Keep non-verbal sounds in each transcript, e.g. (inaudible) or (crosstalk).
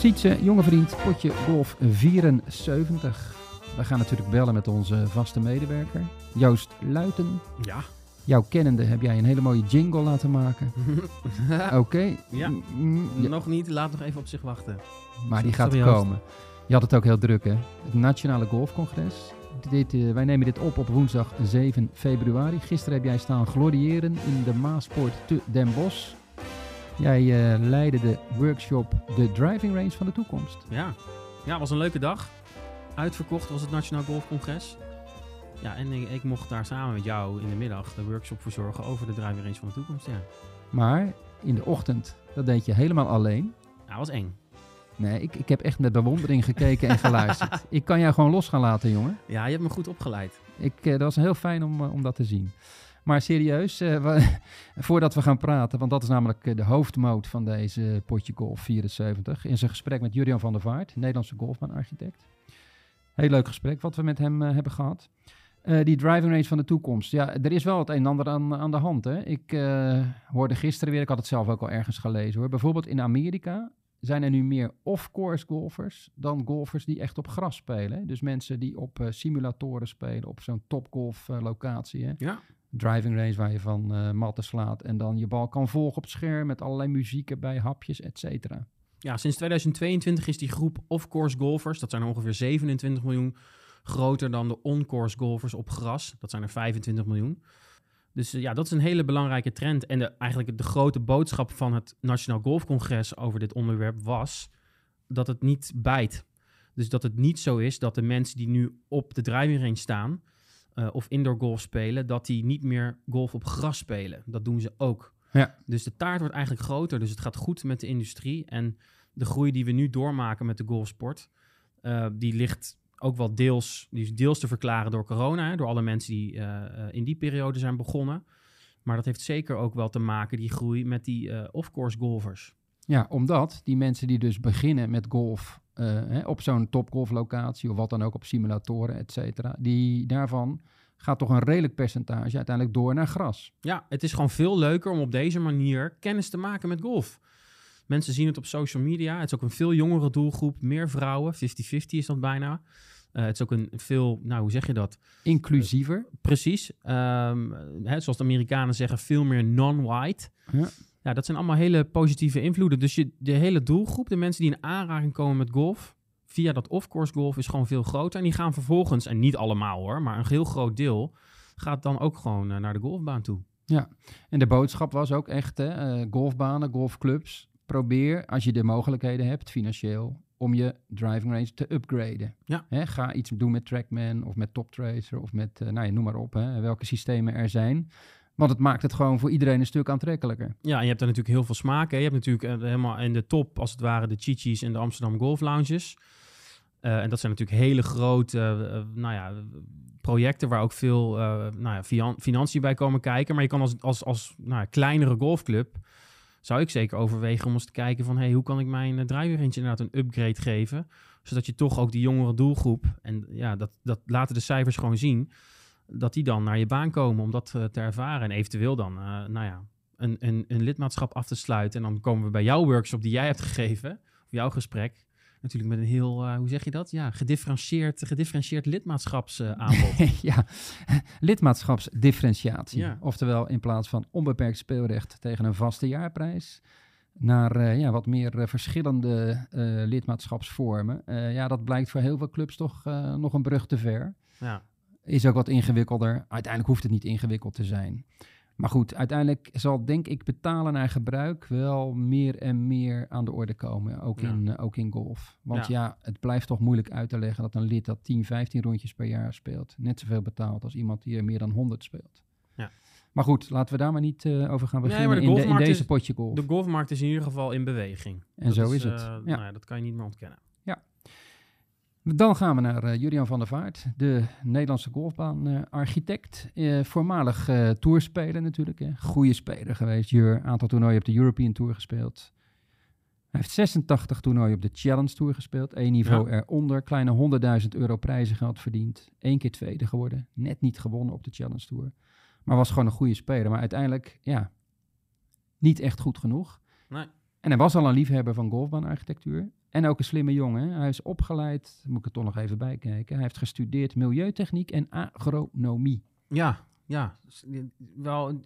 Sietse, jonge vriend, potje golf 74. We gaan natuurlijk bellen met onze vaste medewerker, Joost Luiten. Ja. Jouw kennende heb jij een hele mooie jingle laten maken. (laughs) Oké. Ja. Mm, mm, ja, Nog niet, laat nog even op zich wachten. Maar die gaat Sorry, komen. Je had het ook heel druk, hè? Het Nationale Golfcongres. Dit, eh, wij nemen dit op op woensdag 7 februari. Gisteren heb jij staan gloriëren in de Maaspoort te Den Bosch. Jij eh, leidde de workshop De Driving Range van de Toekomst. Ja. Ja, was een leuke dag. Uitverkocht was het Nationaal Golfcongres. Ja, en ik, ik mocht daar samen met jou in de middag de workshop verzorgen over de driving range van de toekomst. Ja, Maar in de ochtend, dat deed je helemaal alleen. ja was eng. Nee, ik, ik heb echt met bewondering gekeken en geluisterd. (laughs) ik kan jou gewoon los gaan laten, jongen. Ja, je hebt me goed opgeleid. Ik, eh, dat was heel fijn om, eh, om dat te zien. Maar serieus, eh, (laughs) voordat we gaan praten, want dat is namelijk eh, de hoofdmoot van deze potje golf 74, in zijn gesprek met Julian van der Vaart, Nederlandse golfbaanarchitect. Heel leuk gesprek wat we met hem eh, hebben gehad. Eh, die driving range van de toekomst. Ja, er is wel het een en ander aan, aan de hand. Hè? Ik hoorde gisteren weer, ik had het zelf ook al ergens gelezen hoor. Bijvoorbeeld in Amerika zijn er nu meer off-course golfers dan golfers die echt op gras spelen. Dus mensen die op simulatoren spelen, op zo'n topgolf locatie. Hè? Ja. Driving range waar je van eh matten slaat en dan je bal kan volgen op het scherm met allerlei muziek erbij, hapjes, et cetera. Ja, sinds 2022 is die groep off-course golfers, dat zijn er ongeveer 27 miljoen, groter dan de on-course golfers op gras. Dat zijn er 25 miljoen. Dus eh, ja, dat is een hele belangrijke trend. En de, eigenlijk de grote boodschap van het Nationaal Golfcongres over dit onderwerp was dat het niet bijt. Dus dat het niet zo is dat de mensen die nu op de driving range staan eh, of indoor golf spelen, dat die niet meer golf op gras spelen. Dat doen ze ook. Ja. Dus de taart wordt eigenlijk groter. Dus het gaat goed met de industrie. En de groei die we nu doormaken met de golfsport, eh, die ligt ook wel deels, die is deels te verklaren door corona, hè, door alle mensen die eh, in die periode zijn begonnen. Maar dat heeft zeker ook wel te maken, die groei, met die off-course golfers. Ja, omdat die mensen die dus beginnen met golf eh, hè, op zo'n topgolflocatie of wat dan ook op simulatoren, et cetera, die daarvan gaat toch een redelijk percentage uiteindelijk door naar gras. Ja, het is gewoon veel leuker om op deze manier kennis te maken met golf. Mensen zien het op social media. Het is ook een veel jongere doelgroep, meer vrouwen. 50-50 is dat bijna. Eh, het is ook een veel, nou hoe zeg je dat? Inclusiever. Precies. Ehm, hè, zoals de Amerikanen zeggen, veel meer non-white. Ja. Ja, dat zijn allemaal hele positieve invloeden. Dus je, de hele doelgroep, de mensen die in aanraking komen met golf, via dat off-course golf, is gewoon veel groter. En die gaan vervolgens, en niet allemaal hoor, maar een heel groot deel, gaat dan ook gewoon eh, naar de golfbaan toe. En de boodschap was ook echt, hè, eh, golfbanen, golfclubs, probeer als je de mogelijkheden hebt, financieel, om je driving range te upgraden. Ja. Hè, ga iets doen met Trackman of met TopTracer of met, eh, nou ja, noem maar op, hè, welke systemen er zijn. Want het maakt het gewoon voor iedereen een stuk aantrekkelijker. Ja, en je hebt daar natuurlijk heel veel smaken. Je hebt natuurlijk eh, helemaal in de top, als het ware, de Chichis en de Amsterdam Golf Lounges. Eh, en dat zijn natuurlijk hele grote eh, nou ja, projecten waar ook veel eh, nou ja, financiën bij komen kijken. Maar je kan als, als, als nou ja, kleinere golfclub, zou ik zeker overwegen om eens te kijken van... Hey, hoe kan ik mijn uh, range inderdaad een upgrade geven? Zodat je toch ook die jongere doelgroep, en ja, dat, dat laten de cijfers gewoon zien... dat die dan naar je baan komen om dat eh, te ervaren. En eventueel dan, eh, nou ja, een, een, een lidmaatschap af te sluiten. En dan komen we bij jouw workshop die jij hebt gegeven, of jouw gesprek. Natuurlijk met een heel, eh, hoe zeg je dat? Ja, gedifferentieerd, gedifferentieerd lidmaatschapsaanbod. (laughs) ja, lidmaatschapsdifferentiatie. Ja. Oftewel in plaats van onbeperkt speelrecht tegen een vaste jaarprijs naar ja, wat meer verschillende lidmaatschapsvormen. Ja, dat blijkt voor heel veel clubs toch nog een brug te ver. ja. Is ook wat ingewikkelder. Uiteindelijk hoeft het niet ingewikkeld te zijn. Maar goed, uiteindelijk zal denk ik betalen naar gebruik wel meer en meer aan de orde komen. Ook, Ja. in, eh, ook in golf. Want Ja. ja. het blijft toch moeilijk uit te leggen dat een lid dat 10, 15 rondjes per jaar speelt. Net zoveel betaalt als iemand die er meer dan 100 speelt. Ja. Maar goed, laten we daar maar niet eh, over gaan beginnen de in, de- in deze is- potje golf. De golfmarkt is in ieder geval in beweging. En Dat zo is het. eh, Ja. Nou ja, dat kan je niet meer ontkennen. Dan gaan we naar eh, Julian van der Vaart, de Nederlandse golfbaanarchitect. Eh voormalig eh tourspeler natuurlijk. Hè. Goede speler geweest. Jur, aantal toernooien op de European Tour gespeeld. Hij heeft 86 toernooien op de Challenge Tour gespeeld. Eén niveau eronder. Kleine 100.000 euro prijzengeld verdiend. Eén keer tweede geworden. Net niet gewonnen op de Challenge Tour. Maar was gewoon een goede speler. Maar uiteindelijk, ja, niet echt goed genoeg. Nee. En hij was al een liefhebber van golfbaanarchitectuur. En ook een slimme jongen. Hij is opgeleid, moet ik er toch nog even bij kijken. Hij heeft gestudeerd milieutechniek en agronomie. Ja, ja. Wel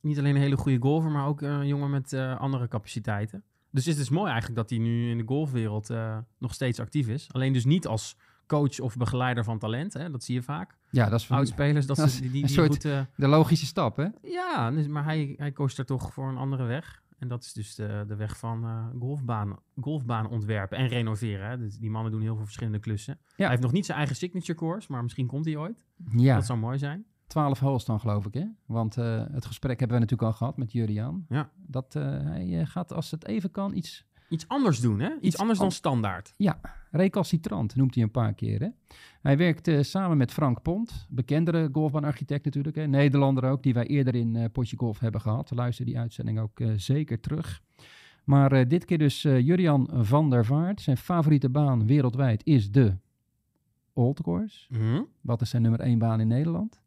niet alleen een hele goede golfer, maar ook een jongen met eh, andere capaciteiten. Dus het is mooi eigenlijk dat hij nu in de golfwereld eh, nog steeds actief is. Alleen dus niet als coach of begeleider van talent. Hè? Dat zie je vaak. Ja, dat is Oudspelers, dat, (laughs) Dat ze, is die, die, soort- goed... de logische stap, hè? ja, dus- maar hij, hij koos er toch voor een andere weg. En dat is dus de, de weg van eh golfbaan, golfbaan ontwerpen en renoveren. Hè? Dus die mannen doen heel veel verschillende klussen. Hij heeft nog niet zijn eigen signature course, maar misschien komt hij ooit. Ja, Dat zou mooi zijn. 12 holes dan geloof ik, hè? Want eh, het gesprek hebben we natuurlijk al gehad met Juriaan. Ja. Dat eh, hij gaat, als het even kan, iets Iets anders doen, hè? Iets, Iets anders dan an- standaard. Recalcitrant, noemt hij een paar keer. Hè? Hij werkt eh, samen met Frank Pont, bekendere golfbaanarchitect natuurlijk, hè? Nederlander ook, die wij eerder in eh Potje Golf hebben gehad. Luister die uitzending ook eh, zeker terug. Maar dit keer dus Jurian van der Vaart. Zijn favoriete baan wereldwijd is de Old Course. Wat is zijn nummer één baan in Nederland?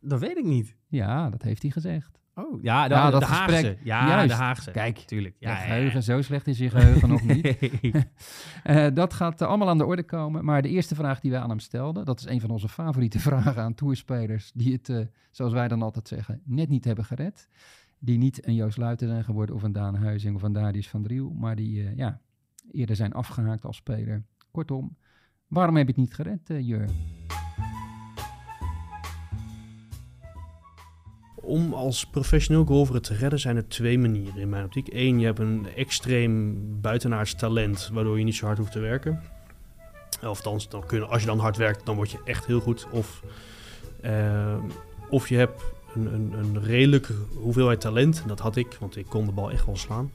Dat weet ik niet. Ja, dat heeft hij gezegd. Oh, ja, de, Ja, de, dat de Haagse. gesprek. Ja, Juist. de Haagse. Kijk, tuurlijk. Ja, geheugen, zo slecht is je geheugen nog niet. (laughs) Eh, dat gaat eh, allemaal aan de orde komen. Maar de eerste vraag die wij aan hem stelden, dat is een van onze favoriete (laughs) vragen aan toerspelers, die het, eh, zoals wij dan altijd zeggen, net niet hebben gered. Die niet een Joost Luiten zijn geworden of een Daan Huizing of een Darius van Driel, maar die ja, eerder zijn afgehaakt als speler. Kortom, waarom heb je het niet gered, Jur? Om als professioneel golfer te redden zijn er twee manieren in mijn optiek. Eén, je hebt een extreem buitenaards talent waardoor je niet zo hard hoeft te werken. Of althans, dan kun, als je dan hard werkt, dan word je echt heel goed. Of, eh, of je hebt een, een, een redelijke hoeveelheid talent. En dat had ik, want ik kon de bal echt wel slaan.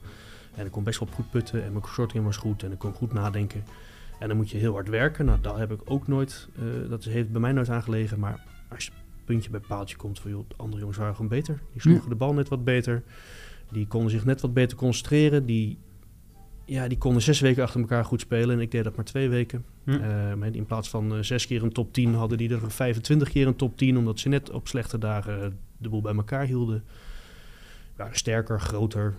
En ik kon best wel goed putten en mijn shortgame was goed en ik kon goed nadenken. En dan moet je heel hard werken. Nou, dat heb ik ook nooit, eh, dat heeft bij mij nooit aangelegen. Maar als je puntje bij paaltje komt van joh, de andere jongens waren gewoon beter. Die sloegen de bal net wat beter. Die konden zich net wat beter concentreren. Die, ja, die konden zes weken achter elkaar goed spelen en ik deed dat maar twee weken. Eh, in plaats van eh, zes keer een top 10 hadden die er 25 keer een top 10, omdat ze net op slechte dagen eh, de boel bij elkaar hielden. Waren sterker, groter.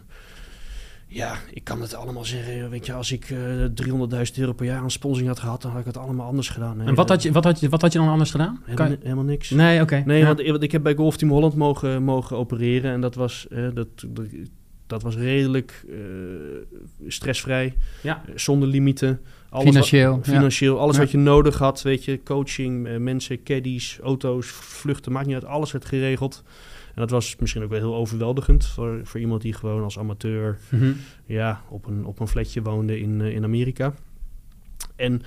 Ja, ik kan het allemaal zeggen. Weet je, als ik eh 300.000 euro per jaar aan sponsoring had gehad, dan had ik het allemaal anders gedaan. En wat had, je, wat, had je, wat had je dan anders gedaan? Helemaal, niks. Nee, oké. Nee, Ja. want, want ik heb bij Golf Team Holland mogen, mogen opereren. En dat was, eh, dat, dat, dat was redelijk eh, stressvrij. Ja. eh, Zonder limieten. Alles Financieel, Wat, ja. financieel. Alles Ja. wat je nodig had. Weet je, coaching, eh, mensen, caddies, auto's, vluchten. Maakt niet uit. Alles werd geregeld. En dat was misschien ook wel heel overweldigend voor, voor iemand die gewoon als amateur Mhm. ja, op een, op een flatje woonde in, eh, in Amerika. En,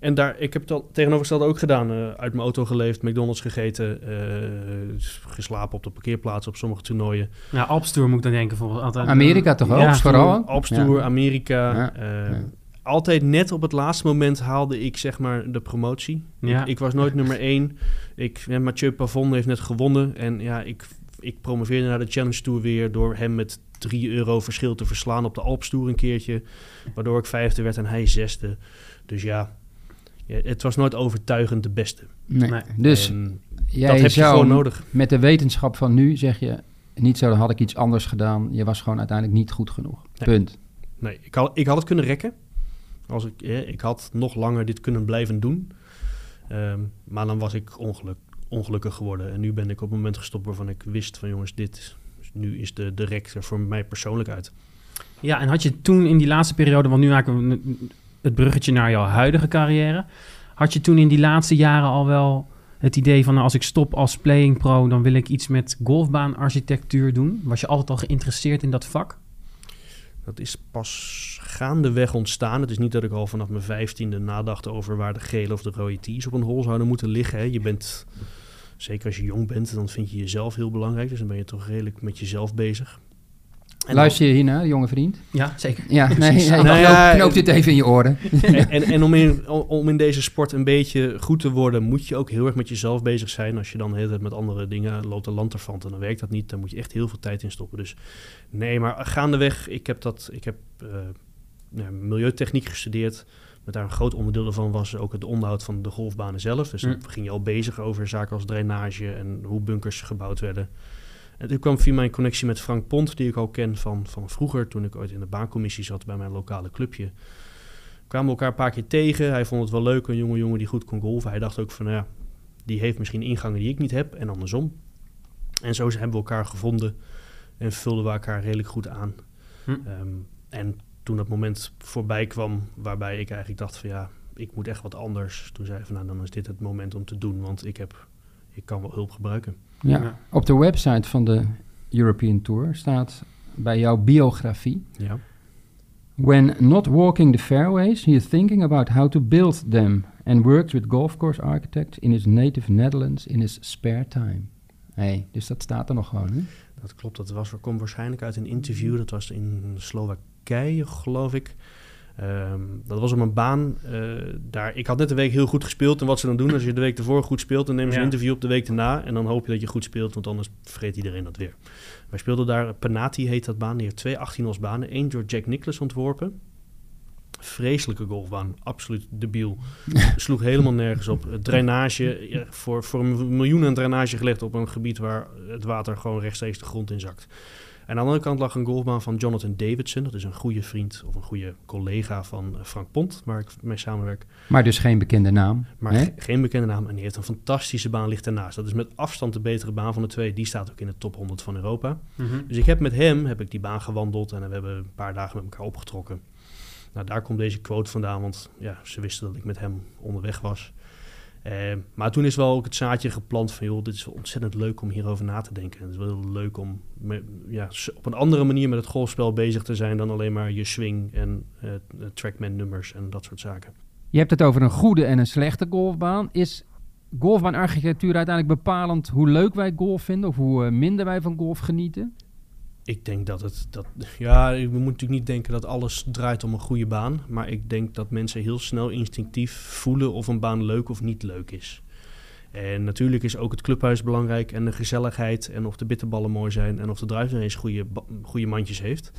en daar, ik heb het al tegenovergestelde ook gedaan. eh, uit mijn auto geleefd, McDonald's gegeten, eh, geslapen op de parkeerplaats op sommige toernooien. Ja, Alpstour moet ik dan denken. Voor, altijd, Amerika toch ook, Ja. vooral? Alpstour, Ja. Amerika. Ja, ja. Altijd net op het laatste moment haalde ik zeg maar de promotie. Ja. Ik, ik was nooit nummer één. Ik, Mathieu Pavon heeft net gewonnen. En ja, ik, ik promoveerde naar de Challenge Tour weer door hem met 3 euro verschil te verslaan op de Alpstour een keertje. Waardoor ik vijfde werd en hij zesde. Dus ja, ja het was nooit overtuigend de beste. Nee. Nee. Dus En jij dat heb je gewoon nodig. met de wetenschap van nu zeg je niet zo, dan had ik iets anders gedaan. Je was gewoon uiteindelijk niet goed genoeg. Nee. Punt. Nee, ik had, ik had het kunnen rekken. Als ik, eh, ik had nog langer dit kunnen blijven doen. Ehm, maar dan was ik ongeluk, ongelukkig geworden. En nu ben ik op het moment gestopt waarvan ik wist van jongens, dit, nu is de, de rek er voor mij persoonlijk uit. Ja, en had je toen in die laatste periode, want nu maken we het bruggetje naar jouw huidige carrière. Had je toen in die laatste jaren al wel het idee van nou, als ik stop als playing pro, dan wil ik iets met golfbaanarchitectuur doen? Was je altijd al geïnteresseerd in dat vak? Dat is pas gaandeweg ontstaan. Het is niet dat ik al vanaf mijn vijftiende nadacht over waar de gele of de rode tees op een hol zouden moeten liggen. Hè. Je bent, zeker als je jong bent, dan vind je jezelf heel belangrijk. Dus dan ben je toch redelijk met jezelf bezig. En Luister je hiernaar, jonge vriend? Ja, zeker. Ja, nee, ja, Nou knoop, ja, knoop dit even in je oren. (laughs) en, en, en om, in, om in deze sport een beetje goed te worden, moet je ook heel erg met jezelf bezig zijn. Als je dan de hele tijd met andere dingen loopt de land ervan, dan werkt dat niet. Dan moet je echt heel veel tijd in stoppen. Dus nee, maar gaandeweg, ik heb, dat, ik heb eh, ja, milieutechniek gestudeerd. Met daar een groot onderdeel daarvan was ook het onderhoud van de golfbanen zelf. Dus dan Hm. ging je al bezig over zaken als drainage en hoe bunkers gebouwd werden. En toen kwam via mijn connectie met Frank Pont, die ik al ken van, van vroeger, toen ik ooit in de baancommissie zat bij mijn lokale clubje. kwamen elkaar een paar keer tegen. Hij vond het wel leuk, een jonge jongen die goed kon golven. Hij dacht ook van, nou ja, die heeft misschien ingangen die ik niet heb en andersom. En zo hebben we elkaar gevonden en vulden we elkaar redelijk goed aan. Hm. Ehm, en toen dat moment voorbij kwam waarbij ik eigenlijk dacht van ja, ik moet echt wat anders. Toen zei hij van nou, dan is dit het moment om te doen, want ik, heb, ik kan wel hulp gebruiken. Ja. Ja. Op de website van de European Tour staat bij jouw biografie... Ja. When not walking the fairways, he is thinking about how to build them and works with golf course architects in his native Netherlands in his spare time. Hey, dus dat staat er nog gewoon, hè? Dat klopt, dat was, kwam waarschijnlijk uit een interview. Dat was in Geloof ik. Ehm, dat was op een baan. eh, daar, ik had net de week heel goed gespeeld. En wat ze dan doen, als je de week ervoor goed speelt, dan nemen ze Ja. een interview op de week erna. En dan hoop je dat je goed speelt, want anders vergeet iedereen dat weer. Wij speelden daar, Penati heet dat baan. Die heeft twee 18 als banen. Eén door Jack Nicklaus ontworpen. Vreselijke golfbaan, absoluut debiel. (laughs) Sloeg helemaal nergens op. Het Drainage, ja, voor, voor een miljoen aan drainage gelegd op een gebied waar het water gewoon rechtstreeks de grond in zakt. En aan de andere kant lag een golfbaan van Jonathan Davidson. Dat is een goede vriend of een goede collega van eh, Frank Pont, waar ik mee samenwerk. Maar dus geen bekende naam. Maar ge- geen bekende naam. En die heeft een fantastische baan ligt ernaast. Dat is met afstand de betere baan van de twee. Die staat ook in de top 100 van Europa. Mhm. Dus ik heb met hem heb ik die baan gewandeld en we hebben een paar dagen met elkaar opgetrokken. Nou, daar komt deze quote vandaan, want ja, ze wisten dat ik met hem onderweg was. Eh, maar toen is wel ook het zaadje geplant van, joh, dit is ontzettend leuk om hierover na te denken. Het is wel leuk om ja, op een andere manier met het golfspel bezig te zijn dan alleen maar je swing en eh trackman nummers en dat soort zaken. Je hebt het over een goede en een slechte golfbaan. Is golfbaanarchitectuur uiteindelijk bepalend hoe leuk wij golf vinden of hoe eh, minder wij van golf genieten? Ik denk dat het. Dat, ja, we moeten natuurlijk niet denken dat alles draait om een goede baan. Maar ik denk dat mensen heel snel instinctief voelen of een baan leuk of niet leuk is. En natuurlijk is ook het clubhuis belangrijk en de gezelligheid en of de bitterballen mooi zijn en of de driver eens goede, goede mandjes heeft.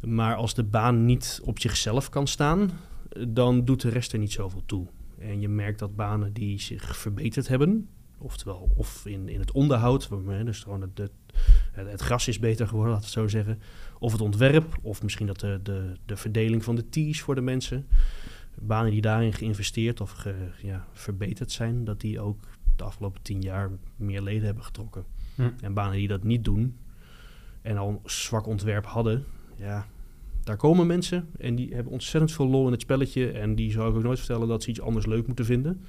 Maar als de baan niet op zichzelf kan staan, dan doet de rest er niet zoveel toe. En je merkt dat banen die zich verbeterd hebben, oftewel of in, in het onderhoud, dus gewoon het, het, het, gras is beter geworden, laten we het zo zeggen. Of het ontwerp, of misschien dat de, de, de verdeling van de tees voor de mensen. Banen die daarin geïnvesteerd of ge, ja, verbeterd zijn, dat die ook de afgelopen tien jaar meer leden hebben getrokken. Hm. En banen die dat niet doen en al een zwak ontwerp hadden, ja, daar komen mensen en die hebben ontzettend veel lol in het spelletje. En die zou ik ook nooit vertellen dat ze iets anders leuk moeten vinden.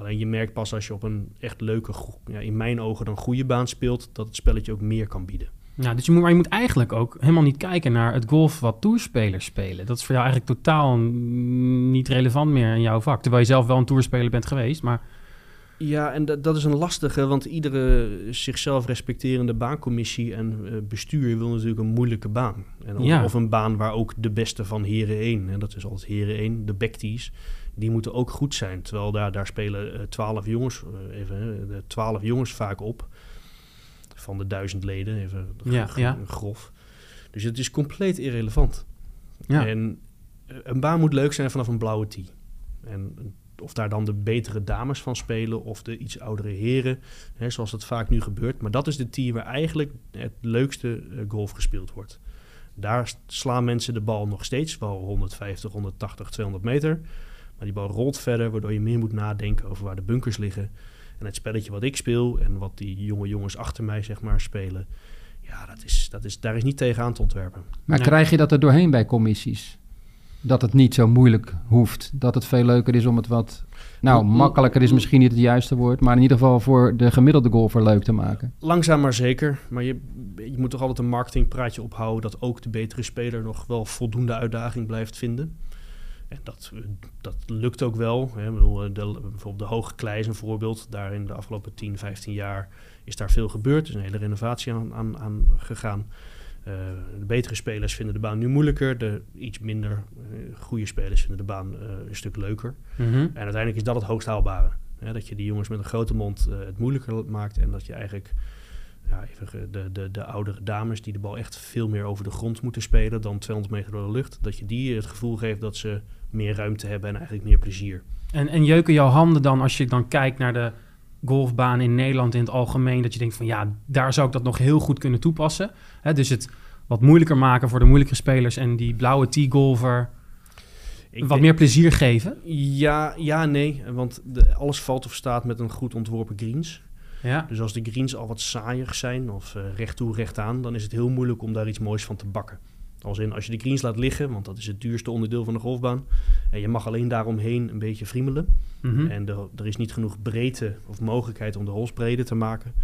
Alleen je merkt pas als je op een echt leuke, ja, in mijn ogen dan goede baan speelt, dat het spelletje ook meer kan bieden. Ja, dus je moet, maar je moet eigenlijk ook helemaal niet kijken naar het golf wat toerspelers spelen. Dat is voor jou eigenlijk totaal niet relevant meer in jouw vak. Terwijl je zelf wel een toerspeler bent geweest, maar Ja, en dat, dat is een lastige, want iedere zichzelf respecterende baancommissie en eh, bestuur wil natuurlijk een moeilijke baan. En of, Ja. of een baan waar ook de beste van Heren 1, en dat is altijd Heren 1, de backtees, die moeten ook goed zijn. Terwijl daar, daar spelen twaalf jongens, eh, even, twaalf jongens vaak op, van de duizend leden, even Ja, grof. Dus het is compleet irrelevant. ja. En eh, een baan moet leuk zijn vanaf een blauwe tee. En of daar dan de betere dames van spelen of de iets oudere heren, hè, zoals het vaak nu gebeurt. Maar dat is de tee waar eigenlijk het leukste eh, golf gespeeld wordt. Daar slaan mensen de bal nog steeds wel 150, 180, 200 meter. Maar die bal rolt verder, waardoor je meer moet nadenken over waar de bunkers liggen. En het spelletje wat ik speel en wat die jonge jongens achter mij zeg maar spelen. Ja, dat is, dat is, daar is niet tegen aan te ontwerpen. Maar krijg je dat er doorheen bij commissies? Dat het niet zo moeilijk hoeft. Dat het veel leuker is om het wat... Nou, makkelijker is misschien niet het juiste woord. Maar in ieder geval voor de gemiddelde golfer leuk te maken. Langzaam maar zeker. Maar je, je moet toch altijd een marketingpraatje ophouden dat ook de betere speler nog wel voldoende uitdaging blijft vinden. En dat, eh, dat lukt ook wel. Hè. Bedoel, eh, de, bijvoorbeeld de Hoge Klei is een voorbeeld. Daar in de afgelopen 10, 15 jaar is daar veel gebeurd. Er is een hele renovatie aan, aan, aan gegaan. Eh, de betere spelers vinden de baan nu moeilijker. De iets minder goede spelers vinden de baan een stuk leuker. Mhm. En uiteindelijk is dat het hoogst haalbare. Hè, dat je die jongens met een grote mond het moeilijker maakt. En dat je eigenlijk ja, even ge- de, de, de oudere dames die de bal echt veel meer over de grond moeten spelen dan 200 meter door de lucht. Dat je die het gevoel geeft dat ze meer ruimte hebben en eigenlijk meer plezier. En, en jeuken jouw handen dan als je dan kijkt naar de golfbaan in Nederland in het algemeen, dat je denkt van ja, daar zou ik dat nog heel goed kunnen toepassen. Hè, dus het wat moeilijker maken voor de moeilijkere spelers en die blauwe tee-golfer. Ik Wat meer plezier geven. Ja, ja, nee. Want de, alles valt of staat met een goed ontworpen greens. Ja. Dus als de greens al wat saaier zijn of uh, recht toe, recht aan, dan is het heel moeilijk om daar iets moois van te bakken. Als in, als je de greens laat liggen, want dat is het duurste onderdeel van de golfbaan. En je mag alleen daaromheen een beetje friemelen. Mm -hmm. En de, er is niet genoeg breedte of mogelijkheid om de holes breder te maken.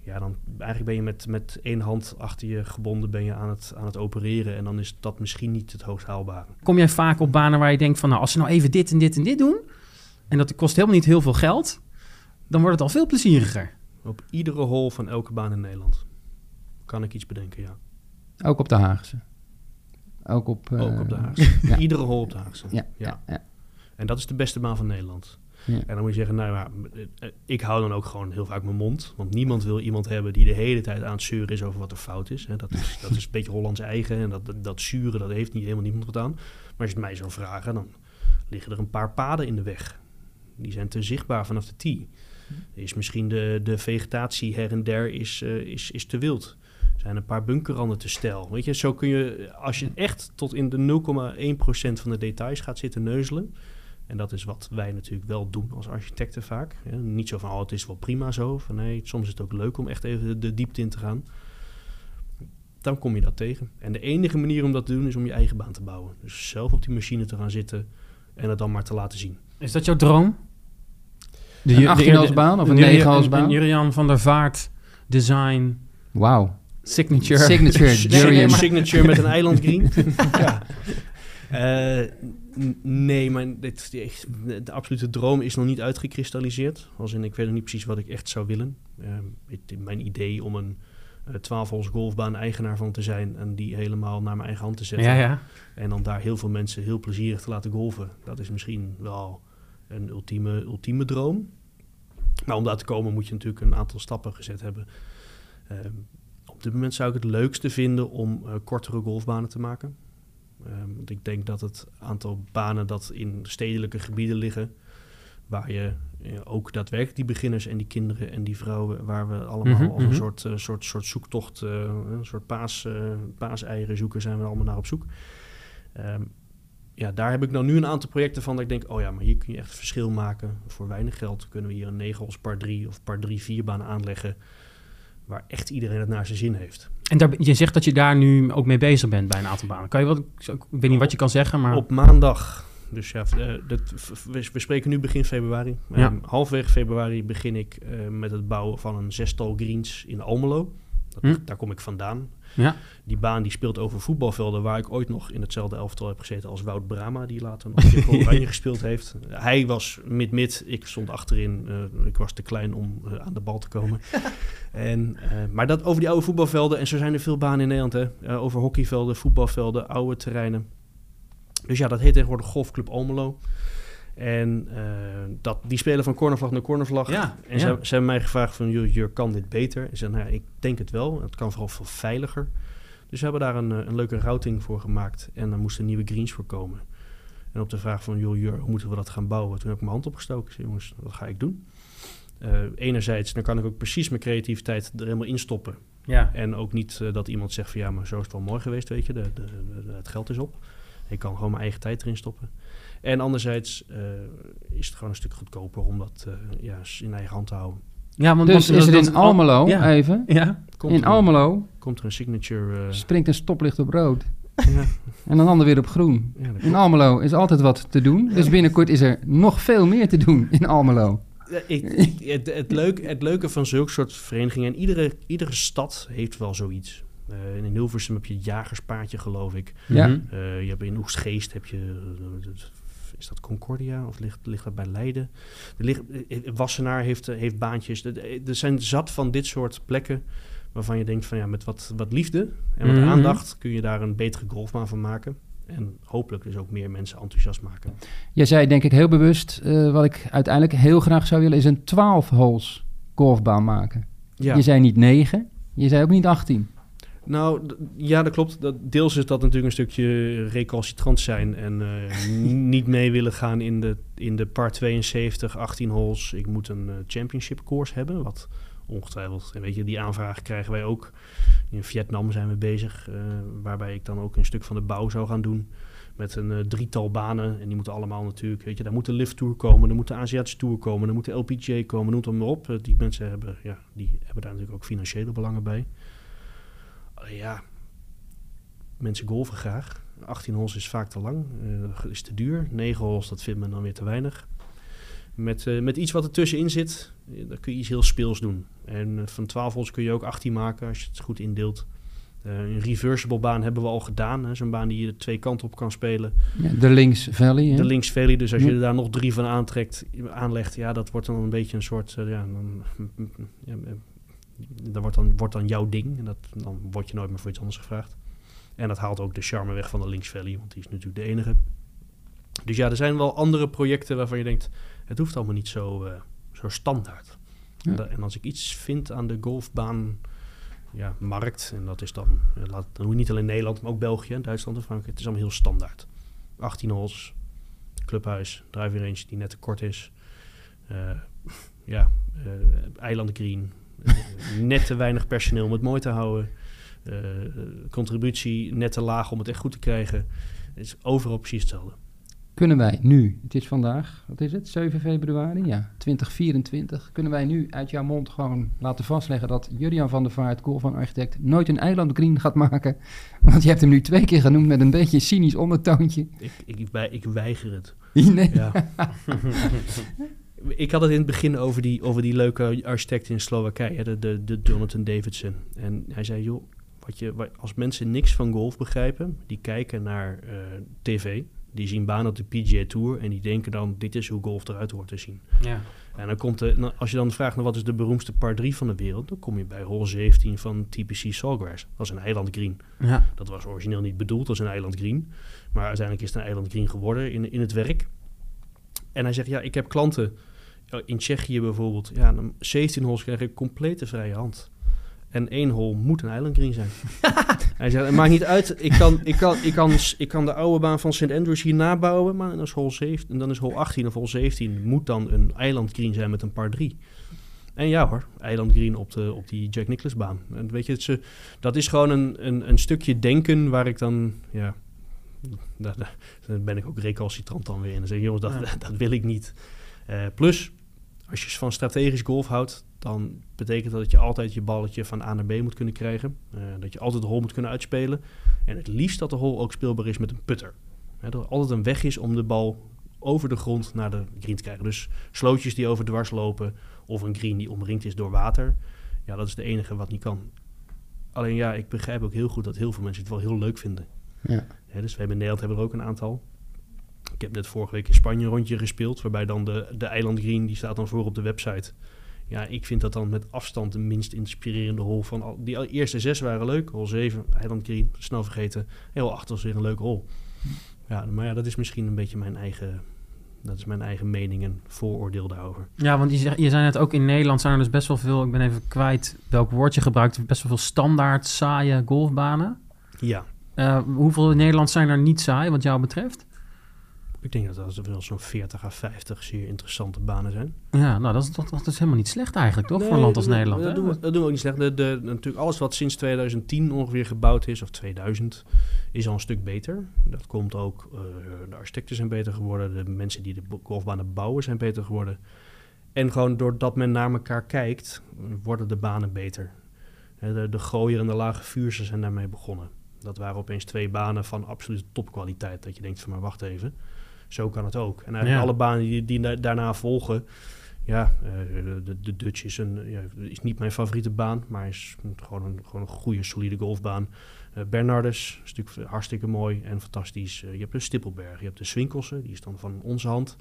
Ja, dan eigenlijk ben je met, met één hand achter je gebonden ben je aan het, aan het opereren. En dan is dat misschien niet het hoogst haalbare. Kom jij vaak op banen waar je denkt van nou, als ze nou even dit en dit en dit doen. En dat kost helemaal niet heel veel geld. Dan wordt het al veel plezieriger. Op iedere hole van elke baan in Nederland. Kan ik iets bedenken, ja. Ook op de Haagse. Ook op, uh, Ook (laughs) op de Haagse. ja. Iedere hole op de Haagse. Ja, ja. ja, En dat is de beste baan van Nederland. Ja. En dan moet je zeggen, nou ja, ik hou dan ook gewoon heel vaak mijn mond. Want niemand wil iemand hebben die de hele tijd aan het zeuren is over wat er fout is. Dat is, (laughs) dat is een beetje Hollands eigen. En dat, dat, dat zuren, dat heeft niet, helemaal niemand wat aan. Maar als je het mij zou vragen, dan liggen er een paar paden in de weg. Die zijn te zichtbaar vanaf de tee. Is misschien de, de vegetatie her en der is, uh, is, is te wild. Er zijn een paar bunkerranden te stijl. Weet je, zo kun je, als je echt tot in de 0,1% van de details gaat zitten neuzelen. En dat is wat wij natuurlijk wel doen als architecten vaak. Niet zo van, oh, het is wel prima zo. Van, nee, soms is het ook leuk om echt even de diepte in te gaan. Dan kom je dat tegen. En de enige manier om dat te doen is om je eigen baan te bouwen. Dus zelf op die machine te gaan zitten en het dan maar te laten zien. Is dat jouw droom? De, een 18 baan of een 9 baan? Een Jurian van der Vaart design. Wauw. Signature. Signature. (laughs) Signature, signature met een eiland green. (laughs) ja. Uh, nee, maar dit, de, de, absolute droom is nog niet uitgekristalliseerd. Als in, ik weet nog niet precies wat ik echt zou willen. Uh, het, mijn idee om een uh, 12 holes golfbaan eigenaar van te zijn... en die helemaal naar mijn eigen hand te zetten. Ja, ja. En dan daar heel veel mensen heel plezierig te laten golven. Dat is misschien wel een ultieme, ultieme droom. Maar om daar te komen moet je natuurlijk een aantal stappen gezet hebben. Uh, op dit moment zou ik het leukste vinden om uh, kortere golfbanen te maken. Um, want ik denk dat het aantal banen dat in stedelijke gebieden liggen, waar je ja, ook daadwerkelijk die beginners en die kinderen en die vrouwen, waar we allemaal als een mhm. soort, uh, soort, soort zoektocht, uh, een soort paas, uh, paaseieren zoeken, zijn we allemaal naar op zoek. Um, ja, daar heb ik nou nu een aantal projecten van dat ik denk, oh ja, maar hier kun je echt verschil maken. Voor weinig geld kunnen we hier een 9 als par 3 of par 3 4 baan aanleggen, waar echt iedereen het naar zijn zin heeft. En daar, je zegt dat je daar nu ook mee bezig bent bij een aantal banen. Kan je wat, ik weet niet wat je kan zeggen, maar... Op maandag, dus ja, dat, we, we, spreken nu begin februari. Ja. Um, halfweg februari begin ik uh, met het bouwen van een zestal greens in Almelo. Dat, Hm. Daar kom ik vandaan. Ja. Die baan die speelt over voetbalvelden waar ik ooit nog in hetzelfde elftal heb gezeten als Wout Brama, die later nog in (laughs) Oranje gespeeld heeft. Hij was mid-mid, ik stond achterin. Uh, ik was te klein om uh, aan de bal te komen. (laughs) en, uh, maar dat over die oude voetbalvelden, en zo zijn er veel banen in Nederland, hè? Over hockeyvelden, voetbalvelden, oude terreinen. Dus ja, dat heet tegenwoordig Golfclub Almelo. En uh, dat, die spelen van cornervlag naar cornervlag. Ja, en ze, ze, hebben mij gevraagd van, Jur, kan dit beter? En ze nou ja, ik denk het wel. Het kan vooral veel veiliger. Dus we hebben daar een, een leuke routing voor gemaakt. En daar moesten nieuwe greens voor komen. En op de vraag van, joh, Jur, hoe moeten we dat gaan bouwen? Toen heb ik mijn hand opgestoken. Ik zei, jongens, wat ga ik doen? Uh, enerzijds, dan kan ik ook precies mijn creativiteit er helemaal in stoppen. Ja. En ook niet uh, dat iemand zegt van, ja, maar zo is het wel mooi geweest, weet je. De, de, de, het geld is op. Ik kan gewoon mijn eigen tijd erin stoppen. En anderzijds uh, is het gewoon een stuk goedkoper om dat uh, ja, in eigen hand te houden. Ja, want dus want, is het in Almelo, ja. even, ja. Komt in er, Almelo, komt er een signature... Uh, springt een stoplicht op rood. ja. En een ander weer op groen. Ja, in Almelo is altijd wat te doen. Dus binnenkort is er nog veel meer te doen in Almelo. Ik, ik, het, het, leuke, het leuke van zulke soort verenigingen... en iedere, iedere stad heeft wel zoiets. Uh, in Hilversum heb je het jagerspaadje, geloof ik. Ja. Uh, je hebt in Oegstgeest heb je... Is dat Concordia of ligt, ligt dat bij Leiden? Er ligt, Wassenaar heeft, heeft baantjes. Er zijn zat van dit soort plekken waarvan je denkt van ja, met wat, wat liefde en met Mhm. aandacht kun je daar een betere golfbaan van maken. En hopelijk dus ook meer mensen enthousiast maken. Jij zei denk ik heel bewust, uh, wat ik uiteindelijk heel graag zou willen, is een 12 holes golfbaan maken. Ja. Je zei niet 9, je zei ook niet 18. Nou, ja, dat klopt. Dat, deels is dat natuurlijk een stukje recalcitrant zijn en uh, (laughs) niet mee willen gaan in de, in de par 72, 18 holes. Ik moet een uh, championship course hebben, wat ongetwijfeld, en weet je, die aanvraag krijgen wij ook. In Vietnam zijn we bezig, uh, waarbij ik dan ook een stuk van de bouw zou gaan doen. Met een eh, drietal banen. En die moeten allemaal natuurlijk, weet je, daar moet de lift tour komen. Er moet de Aziatische tour komen. Er moet de LPGA komen. Noem het maar op. Eh, die mensen hebben, ja, die hebben daar natuurlijk ook financiële belangen bij. Ja, mensen golven graag. 18 holes is vaak te lang. eh, is te duur. 9 holes, dat vindt men dan weer te weinig. Met, eh, met iets wat ertussenin zit, eh, dan kun je iets heel speels doen. En van 12 holes kun je ook 18 maken als je het goed indeelt. Een reversible baan hebben we al gedaan. Zo'n baan die je twee kanten op kan spelen. Ja, de Links Valley. hè? De links valley, dus als je er daar nog drie van aantrekt, aanlegt, ja, dat wordt dan een beetje een soort, ja, ja, eh, dat wordt dan, wordt dan jouw ding. En dat, dan word je nooit meer voor iets anders gevraagd. En dat haalt ook de charme weg van de links valley, want die is natuurlijk de enige. Dus ja, er zijn wel andere projecten waarvan je denkt, het hoeft allemaal niet zo, eh, zo standaard. Ja. En als ik iets vind aan de golfbaan, ja, markt, en dat is dan, eh, laat, dan niet alleen Nederland, maar ook België, Duitsland en Frankrijk, het is allemaal heel standaard. 18 holes, clubhuis, driving range die net te kort is. Eh, (laughs) ja, eh eiland green. eh, net te weinig personeel om het mooi te houden. Eh, eh, contributie net te laag om het echt goed te krijgen. Het is overal precies hetzelfde. Kunnen wij nu, het is vandaag, wat is het, 7 februari, ja, 2024, kunnen wij nu uit jouw mond gewoon laten vastleggen dat Jurian van der Vaart, golfan architect, nooit een eiland green gaat maken? Want je hebt hem nu twee keer genoemd met een beetje een cynisch ondertoontje. Ik, ik, ik weiger het. (laughs) Nee. Ja. (laughs) ik had het in het begin over die, over die leuke architect in Slowakije, de, de, de Jonathan Davidson. En hij zei, joh, wat je, wat- als mensen niks van golf begrijpen, die kijken naar eh, tv, die zien baan op de PGA Tour en die denken dan, dit is hoe golf eruit hoort te zien. Ja. En dan komt de, nou, als je dan vraagt naar wat is de beroemdste par 3 van de wereld, dan kom je bij hole 17 van TPC Sawgrass. Dat is een eiland green. Ja. Dat was origineel niet bedoeld als een eiland green. Maar uiteindelijk is het een eiland green geworden in, in het werk. En hij zegt, ja, ik heb klanten in Tsjechië bijvoorbeeld. Ja, dan 17 holes krijg ik complete vrije hand. En één hole moet een eiland green zijn. (laughs) hij zegt, het maakt niet uit. Ik kan, ik, kan, ik, kan, ik kan de oude baan van St. Andrews hier nabouwen. Maar dan is hole 17, dan is hole 18 of hole 17 moet dan een eiland green zijn met een par 3. En ja hoor, eiland green op, de, op die Jack Nicklaus baan. En weet je, is, eh, dat is gewoon een, een, een stukje denken waar ik dan, ja, (laughs) daar, ben ik ook recalcitrant dan weer in. Dan zeg ik, jongens, dat, Ja. (laughs) dat wil ik niet. Eh, plus, als je van strategisch golf houdt, dan betekent dat dat je altijd je balletje van A naar B moet kunnen krijgen. Eh, dat je altijd de hole moet kunnen uitspelen. En het liefst dat de hole ook speelbaar is met een putter. Dat er altijd een weg is om de bal over de grond naar de green te krijgen. Dus slootjes die over dwars lopen of een green die omringd is door water. Ja, dat is het enige wat niet kan. Alleen ja, ik begrijp ook heel goed dat heel veel mensen het wel heel leuk vinden. Ja. Dus we hebben in Nederland hebben er ook een aantal. Ik heb net vorige week in Spanje een rondje gespeeld, waarbij dan de, de eiland green, die staat dan voor op de website. Ja, ik vind dat dan met afstand de minst inspirerende hol van al. Die eerste zes waren leuk, hol 7, eiland green, snel vergeten. Heel achter was weer een leuke hol. Ja, maar ja, dat is misschien een beetje mijn eigen, dat is mijn eigen mening en vooroordeel daarover. Ja, want je, zegt, je zei net ook in Nederland zijn er dus best wel veel, ik ben even kwijt welk woord je gebruikt, best wel veel standaard saaie golfbanen. Ja, Eh, hoeveel in Nederland zijn er niet saai, wat jou betreft? Ik denk dat dat wel zo'n 40 à 50 zeer interessante banen zijn. Ja, nou, dat is, dat, dat is helemaal niet slecht eigenlijk, toch? Nee, voor een land als dat- Nederland. Dat, doen we, dat doen we ook niet slecht. De, de, natuurlijk alles wat sinds 2010 ongeveer gebouwd is, of 2000, is al een stuk beter. Dat komt ook, eh, de architecten zijn beter geworden, de mensen die de golfbanen bouwen zijn beter geworden. En gewoon doordat men naar elkaar kijkt, worden de banen beter. De, de gooier en de lage vuurse zijn daarmee begonnen. Dat waren opeens twee banen van absolute topkwaliteit. Dat je denkt van, maar wacht even, zo kan het ook. En eigenlijk Ja. alle banen die, die da- daarna volgen, ja, eh, de, de Dutch is, een, ja, is niet mijn favoriete baan, maar is gewoon een, gewoon een goede, solide golfbaan. Eh Bernardus is natuurlijk hartstikke mooi en fantastisch. Eh, je hebt de Stippelberg, je hebt de Swinkelse, die is dan van onze hand.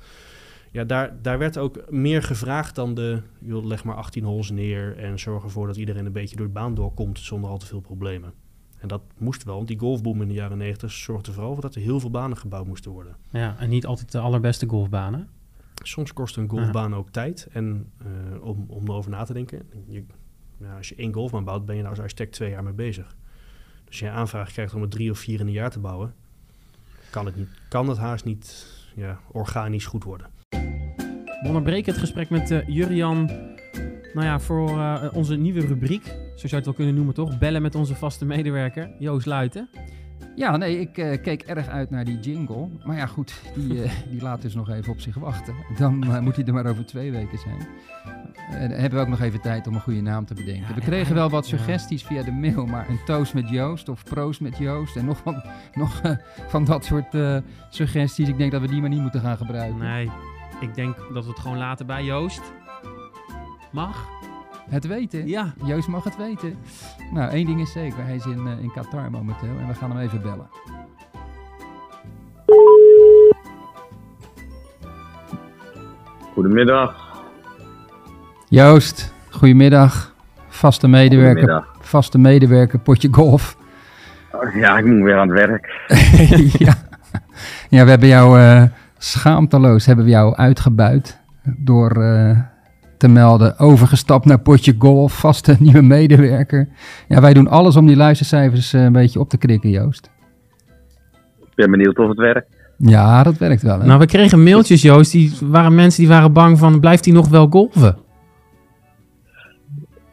Ja, daar, daar werd ook meer gevraagd dan de, joh, leg maar 18 holes neer en zorg ervoor dat iedereen een beetje door de baan doorkomt zonder al te veel problemen. En dat moest wel, want die golfboom in de jaren 90 zorgde vooral voor dat er heel veel banen gebouwd moesten worden. Ja, en niet altijd de allerbeste golfbanen. Soms kost een golfbaan ook tijd en, eh, om, om erover na te denken. Je, als je één golfbaan bouwt, ben je nou als architect twee jaar mee bezig. Dus als je aanvraag krijgt om het drie of vier in een jaar te bouwen, kan het, niet, kan het haast niet ja, organisch goed worden. We onderbreken het gesprek met eh, Jurian. Nou ja, voor eh, onze nieuwe rubriek, zo zou je het wel kunnen noemen toch? Bellen met onze vaste medewerker, Joost Luiten. Ja, nee, ik uh, keek erg uit naar die jingle. Maar ja, goed, die, uh, (laughs) die laat dus nog even op zich wachten. Dan uh, moet hij er maar over twee weken zijn. En dan hebben we ook nog even tijd om een goede naam te bedenken. Ja, we kregen wel wat suggesties via de mail, maar een toast met Joost of proost met Joost en nog van, nog, van dat soort suggesties. Ik denk dat we die maar niet moeten gaan gebruiken. Nee, ik denk dat we het gewoon laten bij Joost. Mag? Het weten? Ja. Joost mag het weten. Nou, één ding is zeker. Hij is in, uh, in Qatar momenteel en we gaan hem even bellen. Goedemiddag. Joost, goedemiddag. Vaste medewerker, goedemiddag. vaste medewerker, potje golf. Ja, ik moet weer aan het werk. (laughs) ja. ja, we hebben jou uh, schaamteloos hebben we jou uitgebuit door... Uh, te melden. Overgestapt naar potje golf, vaste (laughs) nieuwe medewerker. Ja, wij doen alles om die luistercijfers uh, een beetje op te krikken, Joost. Ik ben benieuwd of het werkt. Ja, dat werkt wel. Hè? Nou, we kregen mailtjes, Joost. Die waren mensen die waren bang van, blijft hij nog wel golven?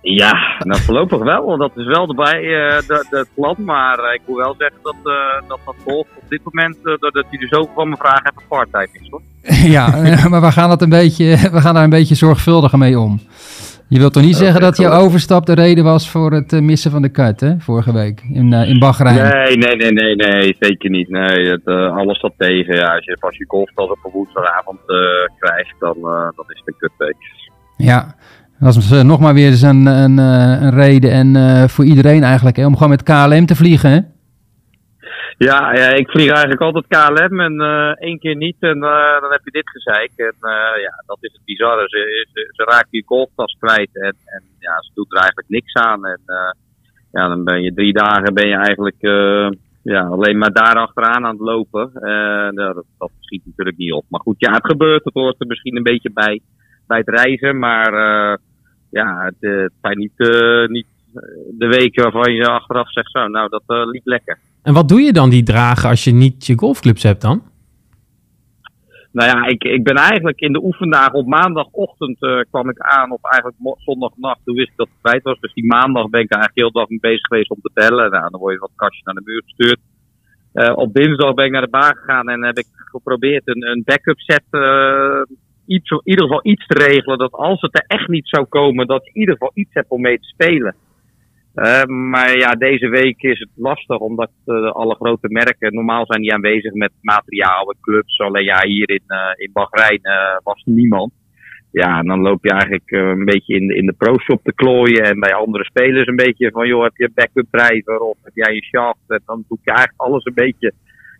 Ja, nou voorlopig wel. Want dat is wel erbij, uh, de, de plan. Maar uh, ik moet wel zeggen dat uh, dat, dat golf op dit moment, doordat hij er zoveel van me vragen, even part-time is hoor. (laughs) ja, maar we gaan, dat een beetje, (laughs) we gaan daar een beetje zorgvuldiger mee om. Je wilt toch niet zeggen dat je overstap de reden was voor het missen van de cut, hè? Vorige week in, in Bahrein. Nee, nee, nee, nee, nee, zeker niet. Nee, het, alles staat tegen. Ja, als je pas je golftas op een woensdagavond krijgt, dan, dan is het een kutweek. Ja, dat is nog maar weer eens een, een, uh, een reden en uh, voor iedereen eigenlijk, hè, om gewoon met KLM te vliegen? Ja, ja ik vlieg eigenlijk altijd KLM en één keer niet en dan heb je dit gezeik. En ja, dat is het bizarre. Ze, ze, raken je golftas kwijt en, en ja, ze doet er eigenlijk niks aan. En ja, dan ben je drie dagen ben je eigenlijk ja, alleen maar daar achteraan aan het lopen. Dat, dat schiet natuurlijk niet op. Maar goed, ja, het gebeurt. Het hoort er misschien een beetje bij, bij het reizen. Maar ja, het, het zijn niet, uh, niet de weken waarvan je achteraf zegt zo, nou dat liep lekker. En wat doe je dan die dagen als je niet je golfclubs hebt dan? Nou ja, ik, ik ben eigenlijk in de oefendagen op maandagochtend uh, kwam ik aan op eigenlijk zondagnacht. Toen wist ik dat het kwijt was. Dus die maandag ben ik eigenlijk heel dag mee bezig geweest om te tellen. Nou, dan word je wat kastjes naar de muur gestuurd. Uh, op dinsdag ben ik naar de baan gegaan en heb ik geprobeerd een, een backup set uh, iets, in ieder geval iets te regelen. Dat als het er echt niet zou komen, dat je in ieder geval iets hebt om mee te spelen. Uh, maar ja, deze week is het lastig, omdat uh, alle grote merken, normaal zijn die aanwezig met materiaal en clubs. Alleen ja, hier in, uh, in Bahrein was niemand. Ja, en dan loop je eigenlijk een beetje in de, in de pro-shop te klooien. En bij andere spelers een beetje van, joh, heb je een backup driver of heb jij een shaft? En dan doe je eigenlijk alles een beetje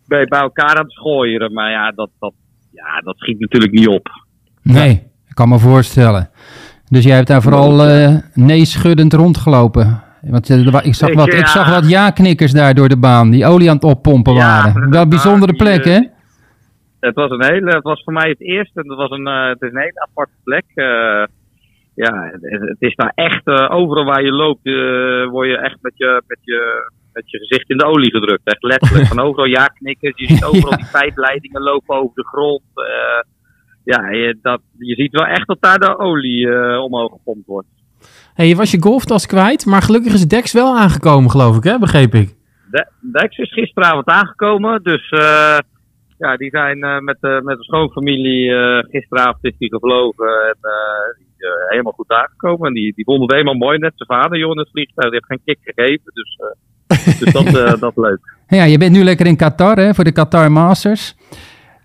bij, bij elkaar aan het schooien. Maar ja dat, dat, ja, dat schiet natuurlijk niet op. Nee, ik kan me voorstellen. Dus jij hebt daar vooral uh, nee-schuddend rondgelopen. Want uh, ik, zag wat, ik zag wat ja-knikkers daar door de baan, die olie aan het oppompen waren. Wel een bijzondere plek, hè? Het was een hele, het was voor mij het eerste. Het, was een, het is een hele aparte plek. Uh, ja, het, het, is daar echt, overal waar je loopt, word je echt met je, met, je, met je gezicht in de olie gedrukt. Echt letterlijk. (laughs) Van overal ja-knikkers. Je ziet overal ja. die pijpleidingen lopen over de grond ja, je, dat, je ziet wel echt dat daar de olie uh, omhoog gepompt wordt. Hey, je was je golftas kwijt, maar gelukkig is Dex wel aangekomen, geloof ik, hè? begreep ik. De, Dex is gisteravond aangekomen, dus uh, ja, die zijn uh, met, met de schoonfamilie, gisteravond is die gevlogen en die is helemaal goed aangekomen. En die, die vonden het helemaal mooi, net zijn vader, joh, in het vliegtuig. Die heeft geen kick gegeven, dus, dus (laughs) dat, dat leuk. Ja, je bent nu lekker in Qatar, hè, voor de Qatar Masters.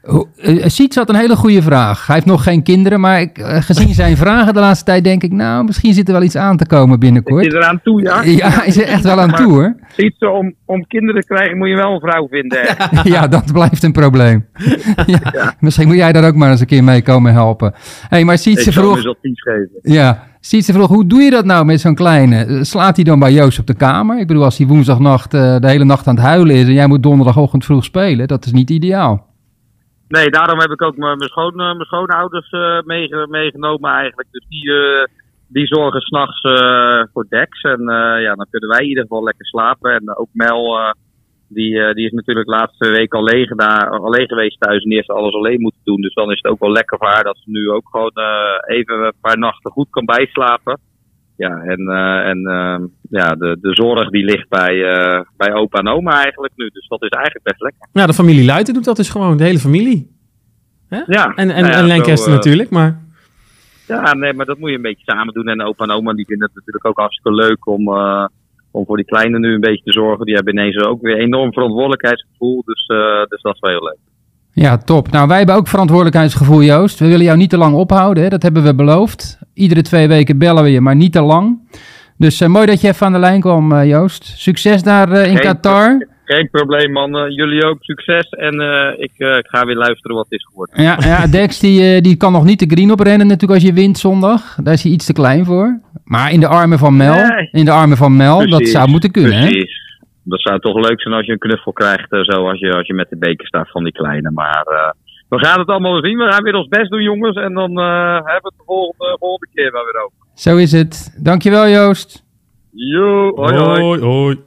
Uh, Siets had een hele goede vraag. Hij heeft nog geen kinderen, maar ik, uh, gezien zijn (laughs) vragen de laatste tijd denk ik, nou, misschien zit er wel iets aan te komen binnenkort. Is er aan toe, ja? (laughs) Ja, is er echt wel aan toe, hoor. Siets, om, om kinderen te krijgen moet je wel een vrouw vinden. (laughs) ja, dat blijft een probleem. ja, ja. Misschien moet jij daar ook maar eens een keer mee komen helpen. hey, maar Sietse vroeg... Ja, Sietse vroeg, hoe doe je dat nou met zo'n kleine? Slaat hij dan bij Joost op de kamer? Ik bedoel, als hij woensdagnacht uh, de hele nacht aan het huilen is en jij moet donderdagochtend vroeg spelen, dat is niet ideaal. Nee, daarom heb ik ook mijn, schoon, mijn schoonouders uh, meegenomen eigenlijk. Dus die, uh, die zorgen s'nachts voor Dex. En ja, dan kunnen wij in ieder geval lekker slapen. En ook Mel, die, die is natuurlijk laatste week alleen, daar, alleen geweest thuis en heeft alles alleen moeten doen. Dus dan is het ook wel lekker voor haar dat ze nu ook gewoon even een paar nachten goed kan bijslapen. Ja, en, eh, en ehm, ja, de, de zorg die ligt bij, eh, bij opa en oma eigenlijk nu. Dus dat is eigenlijk best lekker. Ja, de familie Luiten doet dat dus gewoon, de hele familie. Ja, En, en, nou ja, en Lancaster zo, eh, natuurlijk, maar... Ja, nee, maar dat moet je een beetje samen doen. En opa en oma die vinden het natuurlijk ook hartstikke leuk om, om voor die kleine nu een beetje te zorgen. Die hebben ineens ook weer enorm verantwoordelijkheidsgevoel. Dus, dus dat is wel heel leuk. Ja, top. Nou, wij hebben ook verantwoordelijkheidsgevoel, Joost. We willen jou niet te lang ophouden, hè? dat hebben we beloofd. Iedere twee weken bellen we je, maar niet te lang. Dus eh, mooi dat je even aan de lijn kwam, eh, Joost. Succes daar eh, in Geen Qatar. Geen probleem, mannen. Jullie ook succes. En ik, ik ga weer luisteren wat is geworden. Ja, ja (laughs) Dex die, die kan nog niet de green oprennen natuurlijk als je wint zondag. Daar is hij iets te klein voor. Maar in de armen van Mel, Nee. in de armen van Mel, dat Precies, zou moeten kunnen, hè? Dat zou toch leuk zijn als je een knuffel krijgt, eh, zo als je, als je met de beker staat van die kleine. Maar eh, we gaan het allemaal zien. We gaan weer ons best doen, jongens. En dan eh, hebben we het de volgende, volgende keer wel weer over. Zo is het. Dankjewel, Joost. Yo, hoi hoi. hoi. hoi.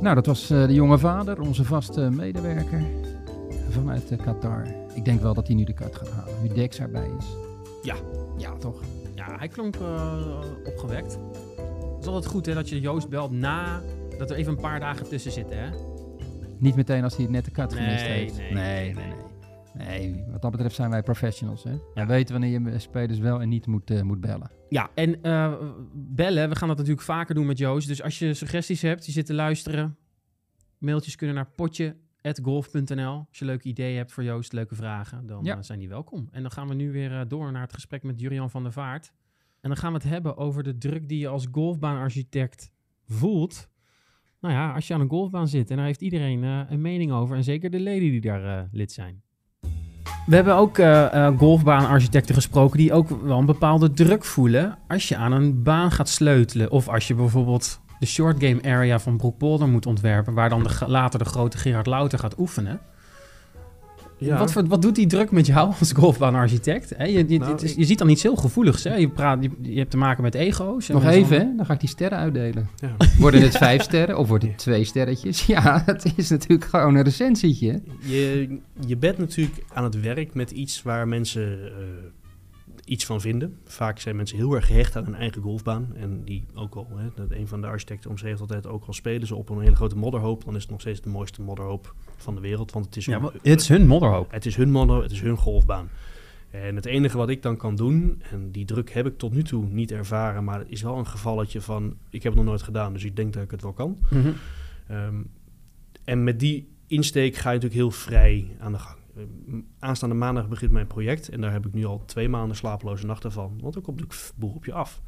Nou, dat was eh, de jonge vader, onze vaste medewerker vanuit Qatar. Ik denk wel dat hij nu de kat gaat halen, nu Dex erbij is. Ja. Ja, toch? Ja, hij klonk eh, opgewekt. Het is altijd goed hè, dat je Joost belt na dat er even een paar dagen tussen zitten. Hè? Niet meteen als hij net de kat Nee, gemist heeft. nee, nee, nee. nee. Nee, wat dat betreft zijn wij professionals, hè? Ja, weten wanneer je spelers wel en niet moet, eh, moet bellen. Ja, en eh, bellen, we gaan dat natuurlijk vaker doen met Joost. Dus als je suggesties hebt, je zit te luisteren, mailtjes kunnen naar potje.golf.nl. Als je leuke ideeën hebt voor Joost, leuke vragen, dan Ja. zijn die welkom. En dan gaan we nu weer door naar het gesprek met Jurian van der Vaart. En dan gaan we het hebben over de druk die je als golfbaanarchitect voelt. Nou ja, als je aan een golfbaan zit en daar heeft iedereen eh, een mening over. En zeker de leden die daar eh, lid zijn. We hebben ook eh, golfbaanarchitecten gesproken die ook wel een bepaalde druk voelen als je aan een baan gaat sleutelen. Of als je bijvoorbeeld de short game area van Broekpolder moet ontwerpen, waar dan later de grote Gerard Louter gaat oefenen. Ja. Wat, voor, wat doet die druk met jou als golfbaanarchitect? Hè, je, je, Nou, je ziet dan iets heel gevoeligs. Hè? Je, praat, je, je hebt te maken met ego's. en Nog even, hè? Dan ga ik die sterren uitdelen. Ja. (laughs) Worden het vijf (laughs) sterren of wordt het twee sterretjes? (laughs) Ja, het is natuurlijk gewoon een recensietje. Je, je bent natuurlijk aan het werk met iets waar mensen eh, iets van vinden. Vaak zijn mensen heel erg gehecht aan hun eigen golfbaan. En die ook al, hè, dat een van de architecten omschreef altijd, ook al spelen ze op een hele grote modderhoop, dan is het nog steeds de mooiste modderhoop van de wereld. Want het is, Ja, hun, maar het is hun modderhoop. het is hun modder, het is hun golfbaan. En het enige wat ik dan kan doen, en die druk heb ik tot nu toe niet ervaren, maar het is wel een gevalletje van, ik heb het nog nooit gedaan, dus ik denk dat ik het wel kan. Mhm. Ehm, en met die insteek ga je natuurlijk heel vrij aan de gang. Ehm, aanstaande maandag begint mijn project en daar heb ik nu al twee maanden slapeloze nachten van. Want er komt natuurlijk boel op je af.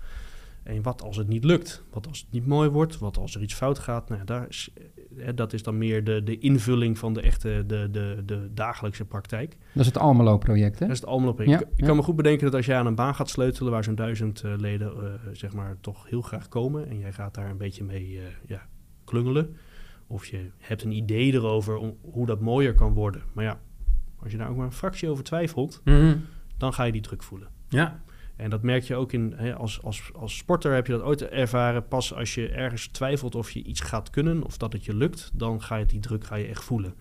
En wat als het niet lukt? Wat als het niet mooi wordt? Wat als er iets fout gaat? Nou, daar is, eh, dat is dan meer de, de invulling van de echte de, de, de dagelijkse praktijk. Dat is het Almelo-project, hè? Dat is het. Ja, ik, ik ja. kan me goed bedenken dat als jij aan een baan gaat sleutelen waar zo'n duizend eh, leden eh, zeg maar toch heel graag komen en jij gaat daar een beetje mee eh, ja, klungelen of je hebt een idee erover om, hoe dat mooier kan worden. Maar ja, als je daar ook maar een fractie over twijfelt, Mhm. dan ga je die druk voelen. Ja. En dat merk je ook in, hè, als, als, als sporter heb je dat ooit ervaren. Pas als je ergens twijfelt of je iets gaat kunnen of dat het je lukt, dan ga je die druk ga je echt voelen.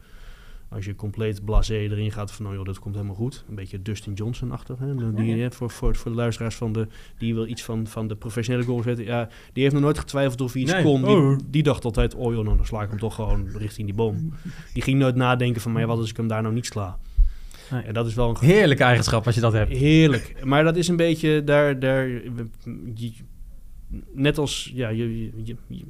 Als je compleet blasé erin gaat van, nou joh, dat komt helemaal goed. Een beetje Dustin Johnson-achtig. Die, hè, voor, voor, voor de luisteraars van de, die wil iets van, van de professionele golf weten. Ja, die heeft nog nooit getwijfeld of hij iets Nee. kon. Die, Oh. die dacht altijd, oh joh, nou, dan sla ik hem toch gewoon richting die boom. Die ging nooit nadenken van, maar ja, wat als ik hem daar nou niet sla? Nee. En dat is wel een Heerlijke eigenschap als je dat hebt. Heerlijk. Maar dat is een beetje daar. daar je- net als. Ja, je, je, je, je-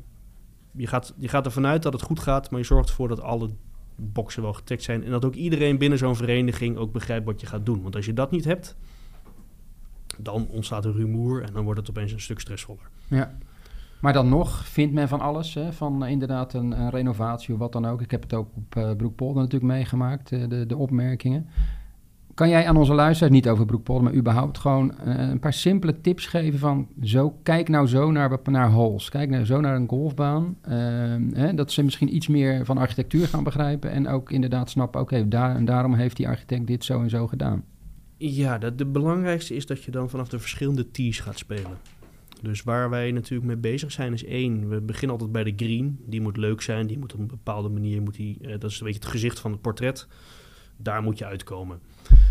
je gaat, je gaat ervan uit dat het goed gaat, maar je zorgt ervoor dat alle boxen wel getikt zijn. En dat ook iedereen binnen zo'n vereniging ook begrijpt wat je gaat doen. Want als je dat niet hebt, dan ontstaat er rumoer en dan wordt het opeens een stuk stressvoller. Ja. Maar dan nog vindt men van alles, hè? van eh, inderdaad een, renovatie of wat dan ook. Ik heb het ook op eh Broekpolder natuurlijk meegemaakt, eh, de, de opmerkingen. Kan jij aan onze luisteraars, niet over Broekpolder, maar überhaupt gewoon eh, een paar simpele tips geven van zo, kijk nou zo naar, naar holes, kijk nou zo naar een golfbaan. Ehm, hè, dat ze misschien iets meer van architectuur gaan begrijpen en ook inderdaad snappen, oké, daar, en daarom heeft die architect dit zo en zo gedaan. Ja, de, de belangrijkste is dat je dan vanaf de verschillende tees gaat spelen. Dus waar wij natuurlijk mee bezig zijn is één, we beginnen altijd bij de green. Die moet leuk zijn, die moet op een bepaalde manier, moet die, eh, dat is een beetje het gezicht van het portret. Daar moet je uitkomen.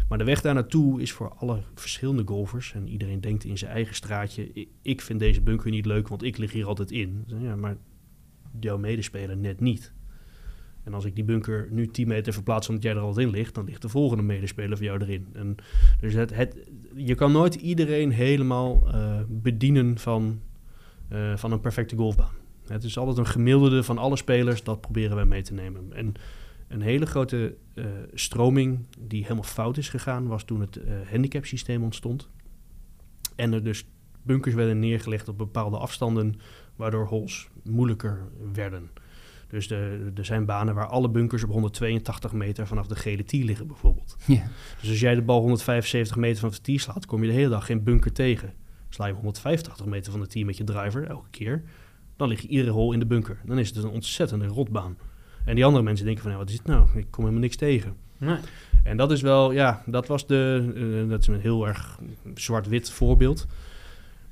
Maar de weg daar naartoe is voor alle verschillende golfers. En iedereen denkt in zijn eigen straatje. "I- Ik vind deze bunker niet leuk, want ik lig hier altijd in. Ja, maar jouw medespeler net niet. En als ik die bunker nu 10 meter verplaats omdat jij er altijd in ligt, dan ligt de volgende medespeler van jou erin. En dus het, je kan nooit iedereen helemaal eh, bedienen van, eh, van een perfecte golfbaan. Het is altijd een gemiddelde van alle spelers, dat proberen wij mee te nemen. En een hele grote eh, stroming die helemaal fout is gegaan, was toen het eh handicapsysteem ontstond. En er dus bunkers werden neergelegd op bepaalde afstanden, waardoor holes moeilijker werden. Dus de, er zijn banen waar alle bunkers op 182 meter vanaf de gele tee liggen bijvoorbeeld. Ja. Dus als jij de bal 175 meter vanaf de tee slaat, kom je de hele dag geen bunker tegen. Sla je 185 meter van de tee met je driver elke keer, dan lig je iedere hole in de bunker. Dan is het dus een ontzettende rotbaan. En die andere mensen denken van, ja, wat is het nou? Ik kom helemaal niks tegen. Nee. En dat is wel, ja, dat was de, eh, dat is een heel erg zwart-wit voorbeeld.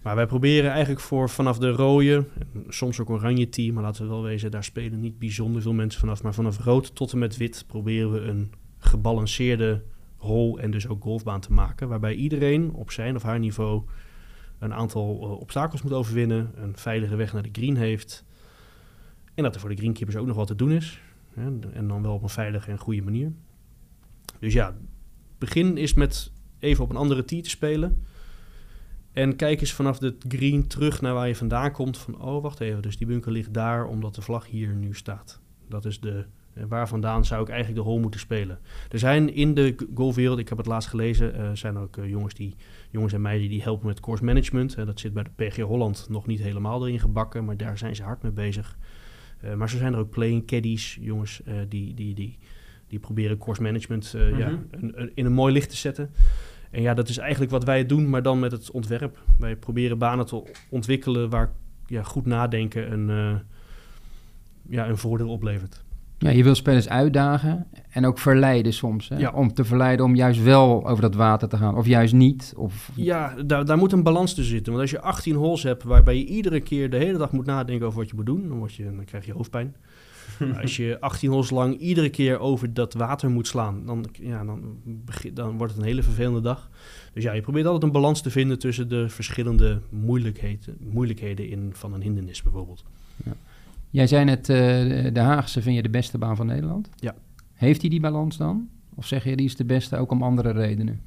Maar wij proberen eigenlijk voor vanaf de rode, soms ook oranje team, maar laten we wel wezen, daar spelen niet bijzonder veel mensen vanaf. Maar vanaf rood tot en met wit proberen we een gebalanceerde hole en dus ook golfbaan te maken. Waarbij iedereen op zijn of haar niveau een aantal eh, obstakels moet overwinnen, een veilige weg naar de green heeft. En dat er voor de greenkeepers ook nog wat te doen is. En dan wel op een veilige en goede manier. Dus ja, begin is met even op een andere tee te spelen. En kijk eens vanaf de green terug naar waar je vandaan komt. Van, oh, wacht even, dus die bunker ligt daar omdat de vlag hier nu staat. Dat is de, eh, waar vandaan zou ik eigenlijk de hole moeten spelen. Er zijn in de golfwereld, ik heb het laatst gelezen, eh, zijn ook eh, jongens, die, jongens en meiden die helpen met course management. Dat zit bij de PG Holland nog niet helemaal erin gebakken, maar daar zijn ze hard mee bezig. Eh, maar zo zijn er ook playing caddies, jongens eh, die, die, die, die proberen course management eh, ja, Mhm. een- een- in een mooi licht te zetten. En ja, dat is eigenlijk wat wij doen, maar dan met het ontwerp. Wij proberen banen te ontwikkelen waar ja, goed nadenken een, ja, een voordeel oplevert. Ja, je wil spelers uitdagen en ook verleiden soms. Hè? Ja. Om te verleiden om juist wel over dat water te gaan. Of juist niet. Of, Ja, daar, daar moet een balans tussen zitten. Want als je 18 holes hebt waarbij je iedere keer de hele dag moet nadenken over wat je moet doen, dan, word je, dan krijg je hoofdpijn. (laughs) Als je 18 holes lang iedere keer over dat water moet slaan, dan, ja, dan, dan wordt het een hele vervelende dag. Dus ja, je probeert altijd een balans te vinden tussen de verschillende moeilijkheden, moeilijkheden in, van een hindernis bijvoorbeeld. Jij zei net, eh, de Haagse vind je de beste baan van Nederland. Ja. Heeft hij die balans dan? Of zeg je die is de beste ook om andere redenen?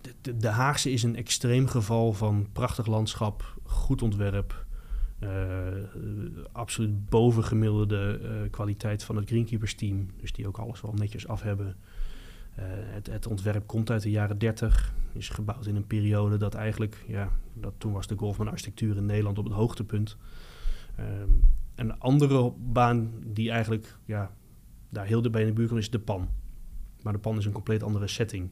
De, de, de Haagse is een extreem geval van prachtig landschap, goed ontwerp, eh, absoluut bovengemiddelde eh, kwaliteit van het greenkeepers team. Dus die ook alles wel netjes af hebben. Het, het ontwerp komt uit de jaren 30, is gebouwd in een periode dat eigenlijk, ja, dat toen was de golfman architectuur in Nederland op het hoogtepunt. Ehm, een andere baan die eigenlijk ja, daar heel dichtbij in de buurt komt is de Pan. Maar de Pan is een compleet andere setting.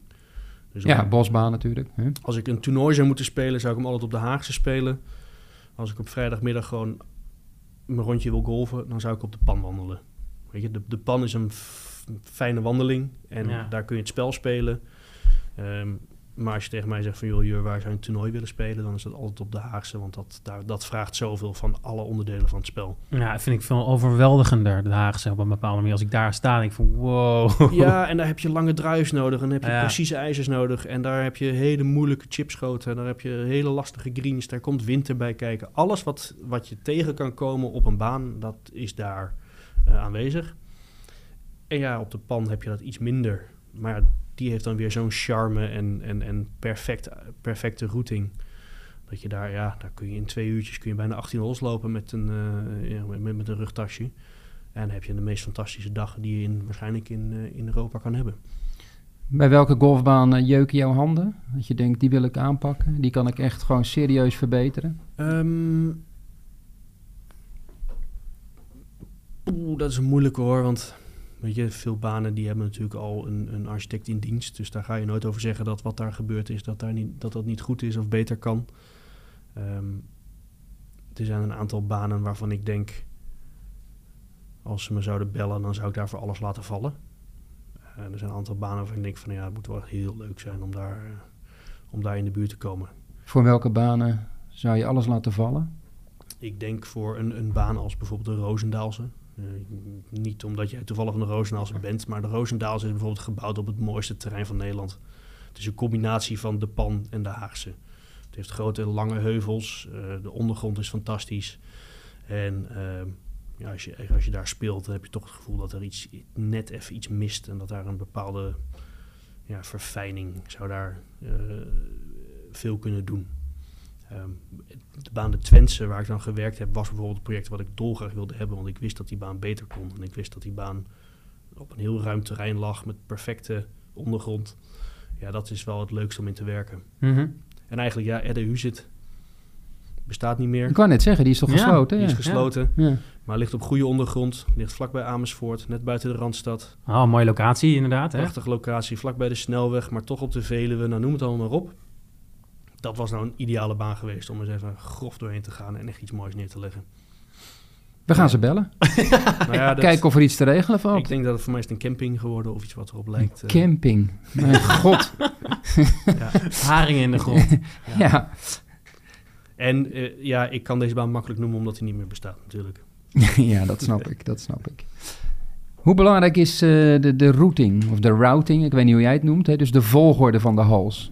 Dus Ja, bosbaan natuurlijk. Hè? als ik een toernooi zou moeten spelen, zou ik hem altijd op de Haagse spelen. Als ik op vrijdagmiddag gewoon mijn rondje wil golven, dan zou ik op de pan wandelen. Weet je, de, de pan is een f- fijne wandeling en Ja. daar kun je het spel spelen. Ehm, maar als je tegen mij zegt van, joh, Jur, waar zou je een toernooi willen spelen? Dan is dat altijd op de Haagse, want dat, daar, dat vraagt zoveel van alle onderdelen van het spel. Ja, vind ik veel overweldigender, de Haagse op een bepaalde manier. Als ik daar sta, denk ik van wow. Ja, (laughs) en daar heb je lange drives nodig. En dan heb je Ja. precieze ijzers nodig. En daar heb je hele moeilijke chipschoten. En daar heb je hele lastige greens. Daar komt winter bij kijken. Alles wat, wat je tegen kan komen op een baan, dat is daar eh, aanwezig. En ja, op de pan heb je dat iets minder. Maar die heeft dan weer zo'n charme en, en, en perfect, perfecte routing. Dat je daar, ja, daar kun je in twee uurtjes kun je bijna 18 holes lopen met een, ja, met, met een rugtasje. En dan heb je de meest fantastische dag die je in, waarschijnlijk in, eh, in Europa kan hebben. Bij welke golfbaan eh, jeuken jouw handen? Dat je denkt, die wil ik aanpakken. Die kan ik echt gewoon serieus verbeteren. Ehm, oeh, dat is een moeilijke hoor, want weet je, veel banen die hebben natuurlijk al een, een architect in dienst. Dus daar ga je nooit over zeggen dat wat daar gebeurd is, dat daar niet, dat, dat niet goed is of beter kan. Ehm, er zijn een aantal banen waarvan ik denk, als ze me zouden bellen, dan zou ik daar voor alles laten vallen. Eh, er zijn een aantal banen waarvan ik denk van ja, het moet wel heel leuk zijn om daar, eh, om daar in de buurt te komen. Voor welke banen zou je alles laten vallen? Ik denk voor een, een baan als bijvoorbeeld de Roosendaalse. Eh, niet omdat jij toevallig een Roosendaalse bent, maar de Roosendaal is bijvoorbeeld gebouwd op het mooiste terrein van Nederland. Het is een combinatie van de Pan en de Haagse. Het heeft grote lange heuvels, eh, de ondergrond is fantastisch. En ehm, ja, als, je, als je daar speelt, dan heb je toch het gevoel dat er iets, net even iets mist. En dat daar een bepaalde ja, verfijning zou daar eh, veel kunnen doen. Ehm, de baan de Twentse, waar ik dan gewerkt heb, was bijvoorbeeld een project wat ik dolgraag wilde hebben. Want ik wist dat die baan beter kon. En ik wist dat die baan op een heel ruim terrein lag met perfecte ondergrond. Ja, dat is wel het leukste om in te werken. Mhm. En eigenlijk, ja, Edde Huzit bestaat niet meer. Ik kan net zeggen, die is toch Ja, gesloten? Die is gesloten, Ja. maar ligt op goede ondergrond. Ligt vlakbij Amersfoort, net buiten de Randstad. Oh, mooie locatie inderdaad. Hè? Prachtige locatie, vlakbij de snelweg, maar toch op de Veluwe. Nou, noem het allemaal maar op. Dat was nou een ideale baan geweest om eens even grof doorheen te gaan en echt iets moois neer te leggen. We gaan ze bellen. Nou (laughs) ja, dat, (laughs) Kijken of er iets te regelen valt. ik denk dat het voor mij is een camping geworden of iets wat erop lijkt. eh. Camping. Mijn (laughs) god. Haringen in de grond. Ja. En eh, ja, ik kan deze baan makkelijk noemen omdat hij niet meer bestaat natuurlijk. ja, dat snap ik. Dat snap ik. Hoe belangrijk is eh, de, de routing, of de routing, ik weet niet hoe jij het noemt, hè? dus de volgorde van de hals?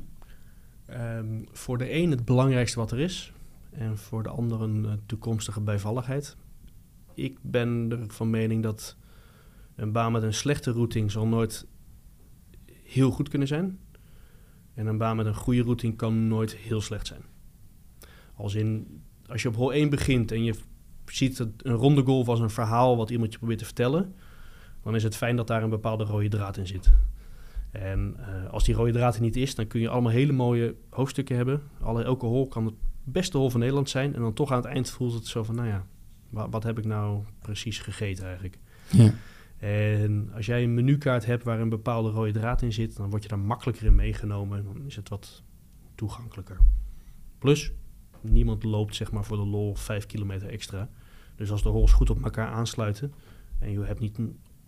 Ehm, voor de een het belangrijkste wat er is. En voor de ander een eh, toekomstige bijvalligheid. Ik ben van mening dat een baan met een slechte routing zal nooit heel goed kunnen zijn. En een baan met een goede routing kan nooit heel slecht zijn. Als in, als je op hol 1 begint en je ziet een ronde golf als een verhaal wat iemand je probeert te vertellen, dan is het fijn dat daar een bepaalde rode draad in zit. En eh, als die rode draad er niet is, dan kun je allemaal hele mooie hoofdstukken hebben. Alle, elke hol kan het beste hol van Nederland zijn. En dan toch aan het eind voelt het zo van, nou ja, wa- wat heb ik nou precies gegeten eigenlijk? Ja. En als jij een menukaart hebt waar een bepaalde rode draad in zit, dan word je daar makkelijker in meegenomen. En dan is het wat toegankelijker. Plus, niemand loopt zeg maar voor de lol vijf kilometer extra. Dus als de holes goed op elkaar aansluiten en je hebt niet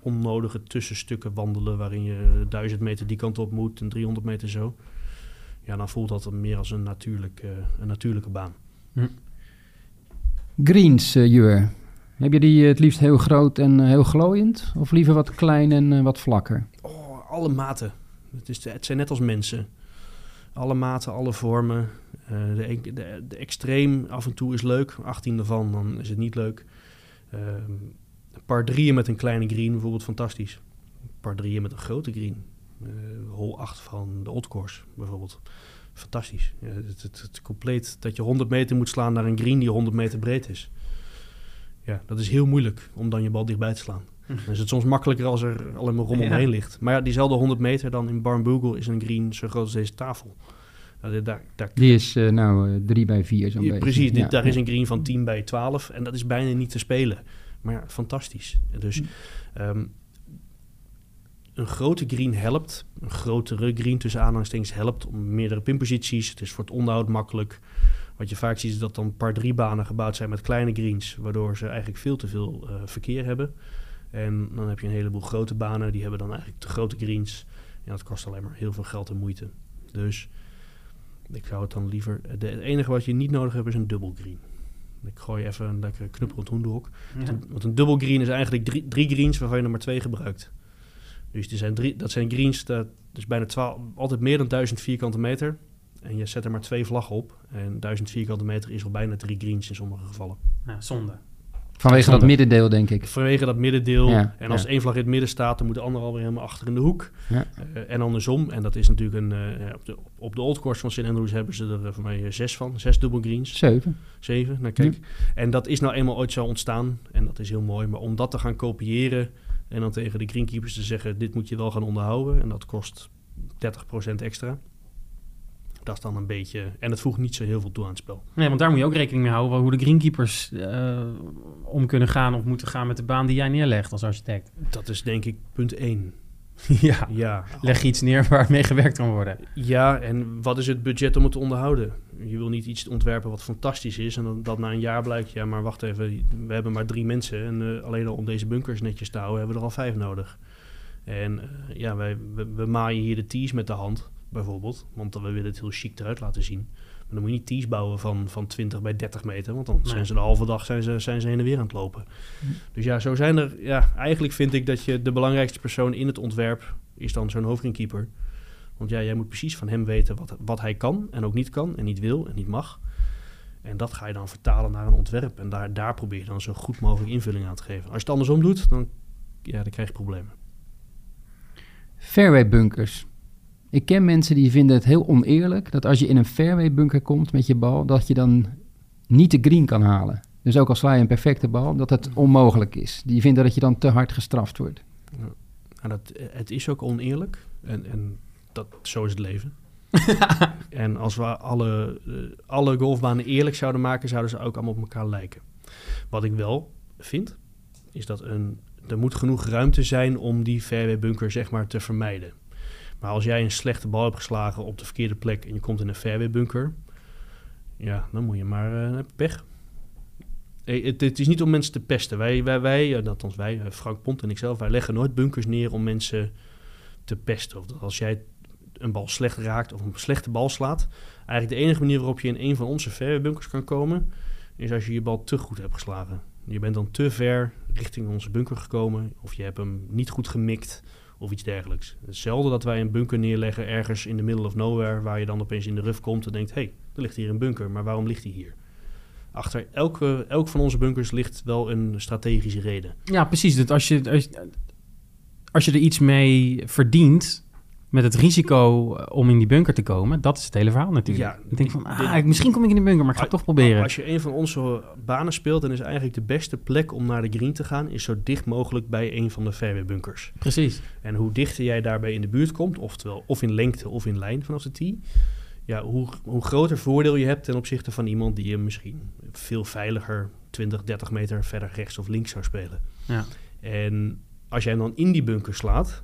onnodige tussenstukken wandelen waarin je 1000 meter die kant op moet en 300 meter zo. Ja, dan voelt dat meer als een, natuurlijk, eh, een natuurlijke baan. Greens, eh, Jur. Heb je die eh, het liefst heel groot en heel glooiend? Of liever wat klein en wat vlakker? Oh, alle maten. Het, is, het zijn net als mensen. Alle maten, alle vormen. De, de, de extreem af en toe is leuk. 18 ervan, dan is het niet leuk. Ehm par drieën met een kleine green bijvoorbeeld fantastisch. Par drieën met een grote green. Eh hol 8 van de Old Course bijvoorbeeld. Fantastisch. Ja, het, het, het compleet dat je 100 meter moet slaan naar een green die 100 meter breed is. Ja, dat is heel moeilijk om dan je bal dichtbij te slaan. Dan is het soms makkelijker als er alleen maar rommel Ja. omheen ligt. Maar ja, diezelfde 100 meter dan in Barnbougle is een green zo groot als deze tafel. Nou, dit- daar, daar, Die is eh, nou eh, drie bij vier zo'n ja, beetje. precies, dit, daar is een green van 10 bij 12 en dat is bijna niet te spelen. Maar ja, fantastisch. Dus Hm. ehm, een grote green helpt. Een grotere green tussen aanhalingstekens helpt om meerdere pinposities. Het is voor het onderhoud makkelijk. Wat je vaak ziet is dat dan par drie banen gebouwd zijn met kleine greens, waardoor ze eigenlijk veel te veel eh, verkeer hebben. En dan heb je een heleboel grote banen, die hebben dan eigenlijk te grote greens. En dat kost alleen maar heel veel geld en moeite. Dus ik zou het dan liever... De, het enige wat je niet nodig hebt is een dubbel green. Ik gooi even een lekkere knuppelend hoenderhok. Ja. Want een dubbel green is eigenlijk drie, drie greens waarvan je er maar twee gebruikt. Dus er zijn drie, dat zijn greens, dat is bijna 12, altijd meer dan 1000 vierkante meter. En je zet er maar twee vlaggen op. En 1000 vierkante meter is al bijna drie greens in sommige gevallen. Ja, zonde. Vanwege dat middendeel, denk ik. Vanwege dat middendeel. Ja, en als ja. één vlag in het midden staat, dan moet de ander alweer helemaal achter in de hoek. Ja. Eh, en andersom. En dat is natuurlijk een. eh, op, de, op de Old Course van St. Andrews hebben ze er eh, voor mij zes van. Zes dubbel greens. Zeven. Zeven, nou kijk. En dat is nou eenmaal ooit zo ontstaan. En dat is heel mooi. Maar om dat te gaan kopiëren en dan tegen de greenkeepers te zeggen... dit moet je wel gaan onderhouden. En dat kost 30% extra. Dat is dan een beetje... En het voegt niet zo heel veel toe aan het spel. Nee, want daar moet je ook rekening mee houden hoe de greenkeepers eh, om kunnen gaan of moeten gaan met de baan die jij neerlegt als architect. Dat is denk ik punt 1. (laughs) ja, Ja, leg iets neer waar mee gewerkt kan worden. ja, en wat is het budget om het te onderhouden? Je wil niet iets ontwerpen wat fantastisch is... en dan, dat na een jaar blijkt... ja, maar wacht even, we hebben maar drie mensen... en eh, alleen al om deze bunkers netjes te houden... hebben we er al vijf nodig. En eh, ja, wij, we, we maaien hier de tees met de hand... bijvoorbeeld. Want we willen het heel chic eruit laten zien. Maar dan moet je niet tees bouwen van, van 20 bij 30 meter. Want dan Nee. zijn ze de halve dag zijn ze, zijn ze heen en weer aan het lopen. Hm. Dus ja, zo zijn er... Ja, eigenlijk vind ik dat je de belangrijkste persoon in het ontwerp... is dan zo'n hoofdringkeeper. Want ja, jij moet precies van hem weten wat, wat hij kan en ook niet kan. En niet wil en niet mag. En dat ga je dan vertalen naar een ontwerp. En daar, daar probeer je dan zo goed mogelijk invulling aan te geven. Als je het andersom doet, dan, ja, dan krijg je problemen. Fairway bunkers. Ik ken mensen die vinden het heel oneerlijk dat als je in een fairway bunker komt met je bal, dat je dan niet de green kan halen. Dus ook al sla je een perfecte bal, dat het onmogelijk is. Die vinden dat je dan te hard gestraft wordt. Nou, dat, het is ook oneerlijk. En, en dat, zo is het leven. (laughs) en als we alle, eh, alle golfbanen eerlijk zouden maken, zouden ze ook allemaal op elkaar lijken. Wat ik wel vind, is dat een, er moet genoeg ruimte zijn om die fairway bunker zeg maar te vermijden. Maar als jij een slechte bal hebt geslagen op de verkeerde plek en je komt in een fairway bunker, ja, dan moet je maar eh, pech. Hey, het, het is niet om mensen te pesten. Wij, wij, wij eh, wij, eh, Frank Pont en ikzelf, wij leggen nooit bunkers neer om mensen te pesten. Of als jij een bal slecht raakt of een slechte bal slaat, eigenlijk de enige manier waarop je in een van onze fairway bunkers kan komen, is als je je bal te goed hebt geslagen. Je bent dan te ver richting onze bunker gekomen, of je hebt hem niet goed gemikt, of iets dergelijks. Zelden dat wij een bunker neerleggen ergens in the middle of nowhere, waar je dan opeens in de ruf komt en denkt, hé, hey, er ligt hier een bunker, maar waarom ligt die hier? Achter elke, elk van onze bunkers ligt wel een strategische reden. Ja, precies. Dat als, je- als je er iets mee verdient met het risico eh, om in die bunker te komen, dat is het hele verhaal natuurlijk. Ja, ik denk die- van, ah, misschien kom ik in de bunker, maar ik ga het toch proberen. Als je een van onze banen speelt, dan is eigenlijk de beste plek om naar de green te gaan, is zo dicht mogelijk bij een van de fairway bunkers. Precies. En hoe dichter jij daarbij in de buurt komt, oftewel of in lengte of in lijn vanaf de tee, ja, hoe, hoe groter voordeel je hebt ten opzichte van iemand die je misschien veel veiliger 20, 30 meter verder rechts of links zou spelen. Ja. En als jij hem dan in die bunker slaat,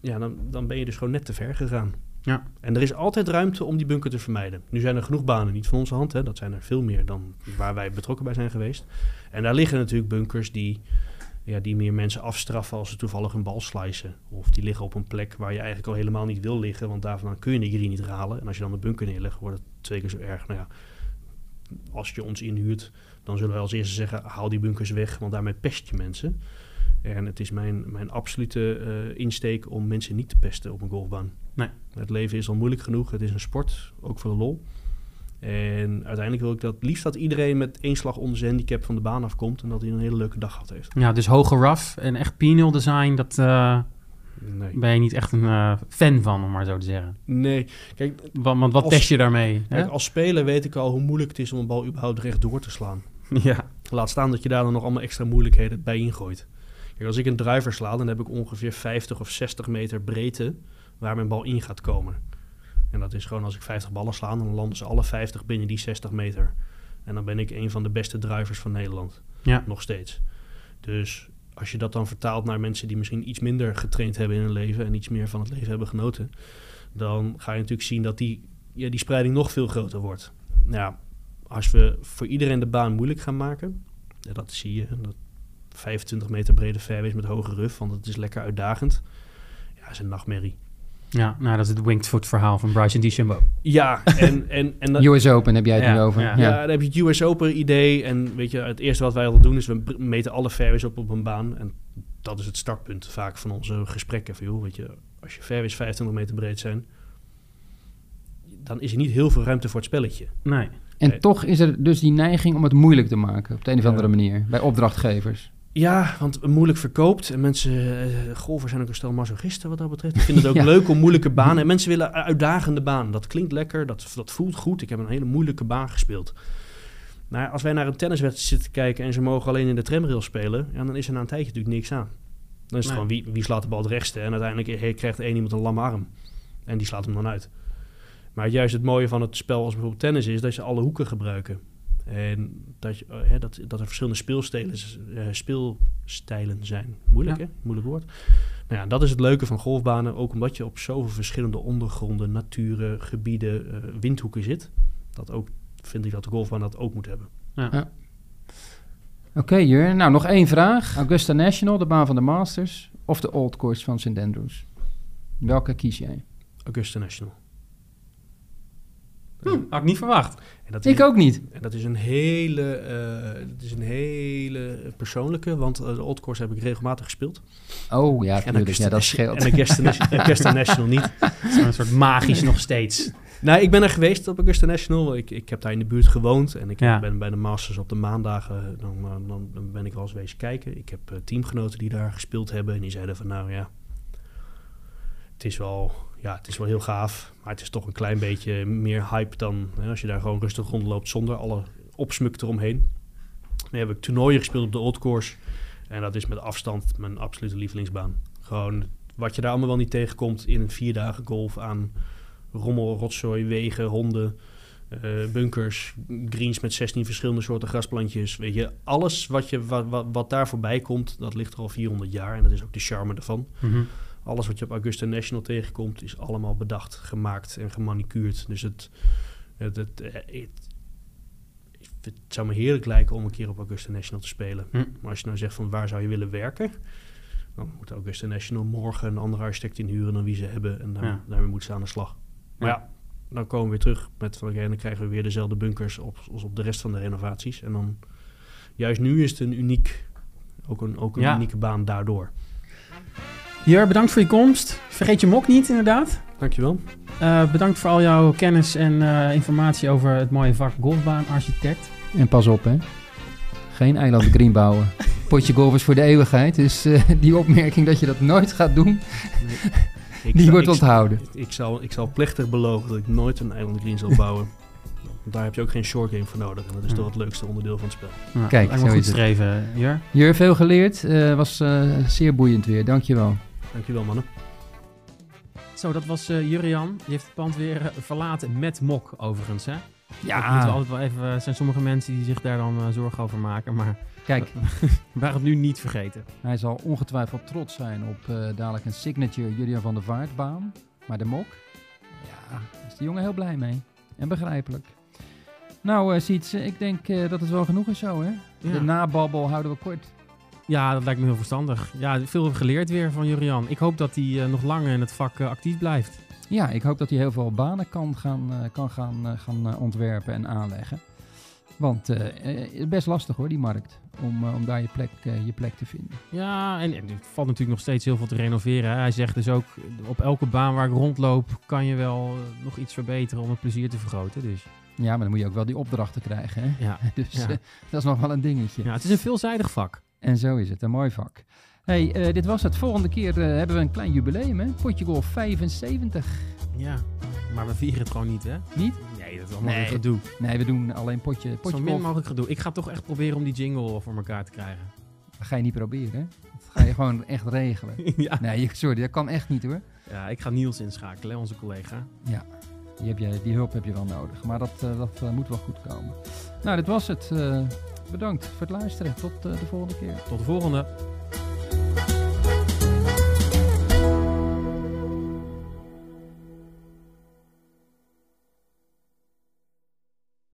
ja, dan, dan ben je dus gewoon net te ver gegaan. Ja. En er is altijd ruimte om die bunker te vermijden. Nu zijn er genoeg banen, niet van onze hand, hè, dat zijn er veel meer dan waar wij betrokken bij zijn geweest. En daar liggen natuurlijk bunkers die, ja, die meer mensen afstraffen als ze toevallig een bal slicen. Of die liggen op een plek waar je eigenlijk al helemaal niet wil liggen, want daarvan kun je de green niet halen. En als je dan de bunker neerlegt, wordt het twee keer zo erg. Nou ja, als je ons inhuurt, dan zullen wij als eerste zeggen, haal die bunkers weg, want daarmee pest je mensen. En het is mijn, mijn absolute eh, insteek om mensen niet te pesten op een golfbaan. Nee. Het leven is al moeilijk genoeg. Het is een sport, ook voor de lol. En uiteindelijk wil ik dat liefst dat iedereen met één slag onder zijn handicap van de baan afkomt en dat hij een hele leuke dag gehad heeft. Ja, dus hoge rough en echt penal design, dat eh, Nee. ben je niet echt een eh, fan van, om maar zo te zeggen. Nee, kijk, Want, want wat Als- test je daarmee? kijk, als speler weet ik al hoe moeilijk het is om een bal überhaupt rechtdoor te slaan. (laughs) ja. Laat staan dat je daar dan nog allemaal extra moeilijkheden bij ingooit. Kijk, als ik een driver sla, dan heb ik ongeveer 50 of 60 meter breedte waar mijn bal in gaat komen. En dat is gewoon als ik 50 ballen sla, dan landen ze alle 50 binnen die 60 meter. En dan ben ik een van de beste drivers van Nederland. Ja. Nog steeds. Dus als je dat dan vertaalt naar mensen die misschien iets minder getraind hebben in hun leven en iets meer van het leven hebben genoten, dan ga je natuurlijk zien dat die, ja, die spreiding nog veel groter wordt. Nou ja, als we voor iedereen de baan moeilijk gaan maken, ja, dat zie je, dat 25 meter brede fairways met hoge ruf, want het is lekker uitdagend. Ja, is een nachtmerrie. ja, nou dat is het winged foot verhaal van Bryson DeChambeau. Ja, en, (laughs) en, en dat, US Open heb jij het Ja, nu over. ja. Ja. Ja, dan heb je het US Open idee. En weet je, het eerste wat wij al doen is we meten alle fairways op op een baan. En dat is het startpunt vaak van onze gesprekken. Van, joh, weet je, als je fairways 25 meter breed zijn, dan is er niet heel veel ruimte voor het spelletje. Nee. En Nee. toch is er dus die neiging om het moeilijk te maken. Op de een of Ja. andere manier. Bij opdrachtgevers. Ja, want moeilijk verkoopt. En mensen, eh, golfers zijn ook een stel masochisten wat dat betreft. Die vinden het ook (laughs) Ja. leuk om moeilijke banen. En mensen willen een uitdagende baan. Dat klinkt lekker, dat, dat voelt goed. Ik heb een hele moeilijke baan gespeeld. Maar als wij naar een tenniswedstrijd zitten kijken en ze mogen alleen in de tramrail spelen, ja, dan is er na een tijdje natuurlijk niks aan. Dan is het Nee. gewoon wie, wie slaat de bal het rechtste. En uiteindelijk he- krijgt één iemand een lamme arm. En die slaat hem dan uit. Maar juist het mooie van het spel als bijvoorbeeld tennis is dat ze alle hoeken gebruiken. En dat, je, eh, hè, dat, dat er verschillende speelstijlen, eh, speelstijlen zijn. Moeilijk Ja. hè? Moeilijk woord. Nou ja, dat is het leuke van golfbanen. Ook omdat je op zoveel verschillende ondergronden, naturen, gebieden, eh, windhoeken zit. Dat ook, vind ik dat de golfbaan dat ook moet hebben. Oké, Jur. Nou, nog één vraag. Augusta National, de baan van de Masters. Of de Old Course van St. Andrews. Welke kies jij? Augusta National. Hm, had ik niet verwacht. En dat is, Ik ook niet. en dat is een hele, eh, dat is een hele persoonlijke, want eh, de Old Course heb ik regelmatig gespeeld. Oh ja, En tuurlijk. Augusta Ja, dat National- scheelt. En Augusta, (laughs) National niet. Zo'n soort magisch nog steeds. Nou, ik ben er geweest op Augusta National. Ik, ik heb daar in de buurt gewoond. En ik Ja. ben bij de Masters op de maandagen. Dan, eh, dan, dan ben ik wel eens wezen kijken. Ik heb teamgenoten die daar gespeeld hebben. En die zeiden van nou ja. Het is wel, ja, het is wel heel gaaf. Maar het is toch een klein beetje meer hype dan hè, als je daar gewoon rustig rondloopt zonder alle opsmuk eromheen. Nu heb ik toernooien gespeeld op de Old Course. En dat is met afstand mijn absolute lievelingsbaan. Gewoon wat je daar allemaal wel niet tegenkomt in een vier dagen golf aan rommel, rotzooi, wegen, honden, eh, bunkers, greens met 16 verschillende soorten grasplantjes. Weet je, alles wat, je, wat, wat, daar voorbij komt, dat ligt er al 400 jaar. En dat is ook de charme ervan. Mhm. Alles wat je op Augusta National tegenkomt, is allemaal bedacht, gemaakt en gemanicuurd. Dus het, het, het, eh, het, het zou me heerlijk lijken om een keer op Augusta National te spelen. Hm. Maar als je nou zegt van waar zou je willen werken, dan moet Augusta National morgen een andere architect inhuren dan wie ze hebben. En daar, Ja. daarmee moeten ze aan de slag. Maar Ja. ja, dan komen we weer terug met van oké, dan krijgen we weer dezelfde bunkers op, als op de rest van de renovaties. En dan, juist nu is het een uniek, ook een, ook een Ja. unieke baan daardoor. Jur, bedankt voor je komst. Vergeet je mok niet, inderdaad. Dankjewel. Eh, bedankt voor al jouw kennis en eh, informatie over het mooie vak golfbaanarchitect. En pas op, hè. Geen eiland green bouwen. (laughs) Potje golf is voor de eeuwigheid. Dus eh, die opmerking dat je dat nooit gaat doen, die zal- wordt ik- onthouden. Ik zal, ik zal plechtig beloven dat ik nooit een Island Green zal bouwen. Want daar heb je ook geen short game voor nodig. En dat is Ja. toch het leukste onderdeel van het spel. Nou, Kijk, zo goed is het. streven, Jur. Jur, veel geleerd. Eh was eh, zeer boeiend weer. Dankjewel. Dankjewel mannen. Zo, dat was eh Jurian. Die heeft het pand weer eh, verlaten met mok, overigens. Hè? Dat moeten we Ja, altijd wel even. Er zijn sommige mensen die zich daar dan eh, zorgen over maken. Maar kijk. (laughs) we waren het nu niet vergeten. Hij zal ongetwijfeld trots zijn op eh, dadelijk een signature Julian van der Vaart baan. Maar de mok, ja, daar is de jongen heel blij mee. En begrijpelijk. Nou, eh Siets, eh, ik denk eh, dat het wel genoeg is zo, hè? Ja. De nababbel houden we kort. Ja, dat lijkt me heel verstandig. Ja, veel geleerd weer van Jurian. Ik hoop dat hij eh, nog langer in het vak eh, actief blijft. Ja, ik hoop dat hij heel veel banen kan gaan, eh, kan gaan, gaan ontwerpen en aanleggen. Want eh, eh, best lastig hoor, die markt. Om, om daar je plek, je plek te vinden. Ja, en, en er valt natuurlijk nog steeds heel veel te renoveren. Hè. Hij zegt dus ook, op elke baan waar ik rondloop, kan je wel nog iets verbeteren om het plezier te vergroten. Dus Ja, maar dan moet je ook wel die opdrachten krijgen. Hè? ja, (laughs) Dus Ja. dat is nog wel een dingetje. ja het is een veelzijdig vak. En zo is het, een mooi vak. hey, eh, dit was het. Volgende keer eh, hebben we een klein jubileum, hè? Potje Golf 75. Ja, maar we vieren het gewoon niet, hè? Niet? Nee, dat is allemaal Nee. gedoe. Nee, we doen alleen potje, Zo potje min golf. mogelijk gedoe. Ik ga toch echt proberen om die jingle voor elkaar te krijgen. Dat ga je niet proberen, hè? Dat ga je gewoon echt regelen. (laughs) ja. Nee, sorry, dat kan echt niet hoor. ja, ik ga Niels inschakelen, onze collega. Die, heb je, die hulp heb je wel nodig. Maar dat, eh, dat moet wel goed komen. Nou, dit was het. Bedankt voor het luisteren. Tot eh, de volgende keer. Tot de volgende.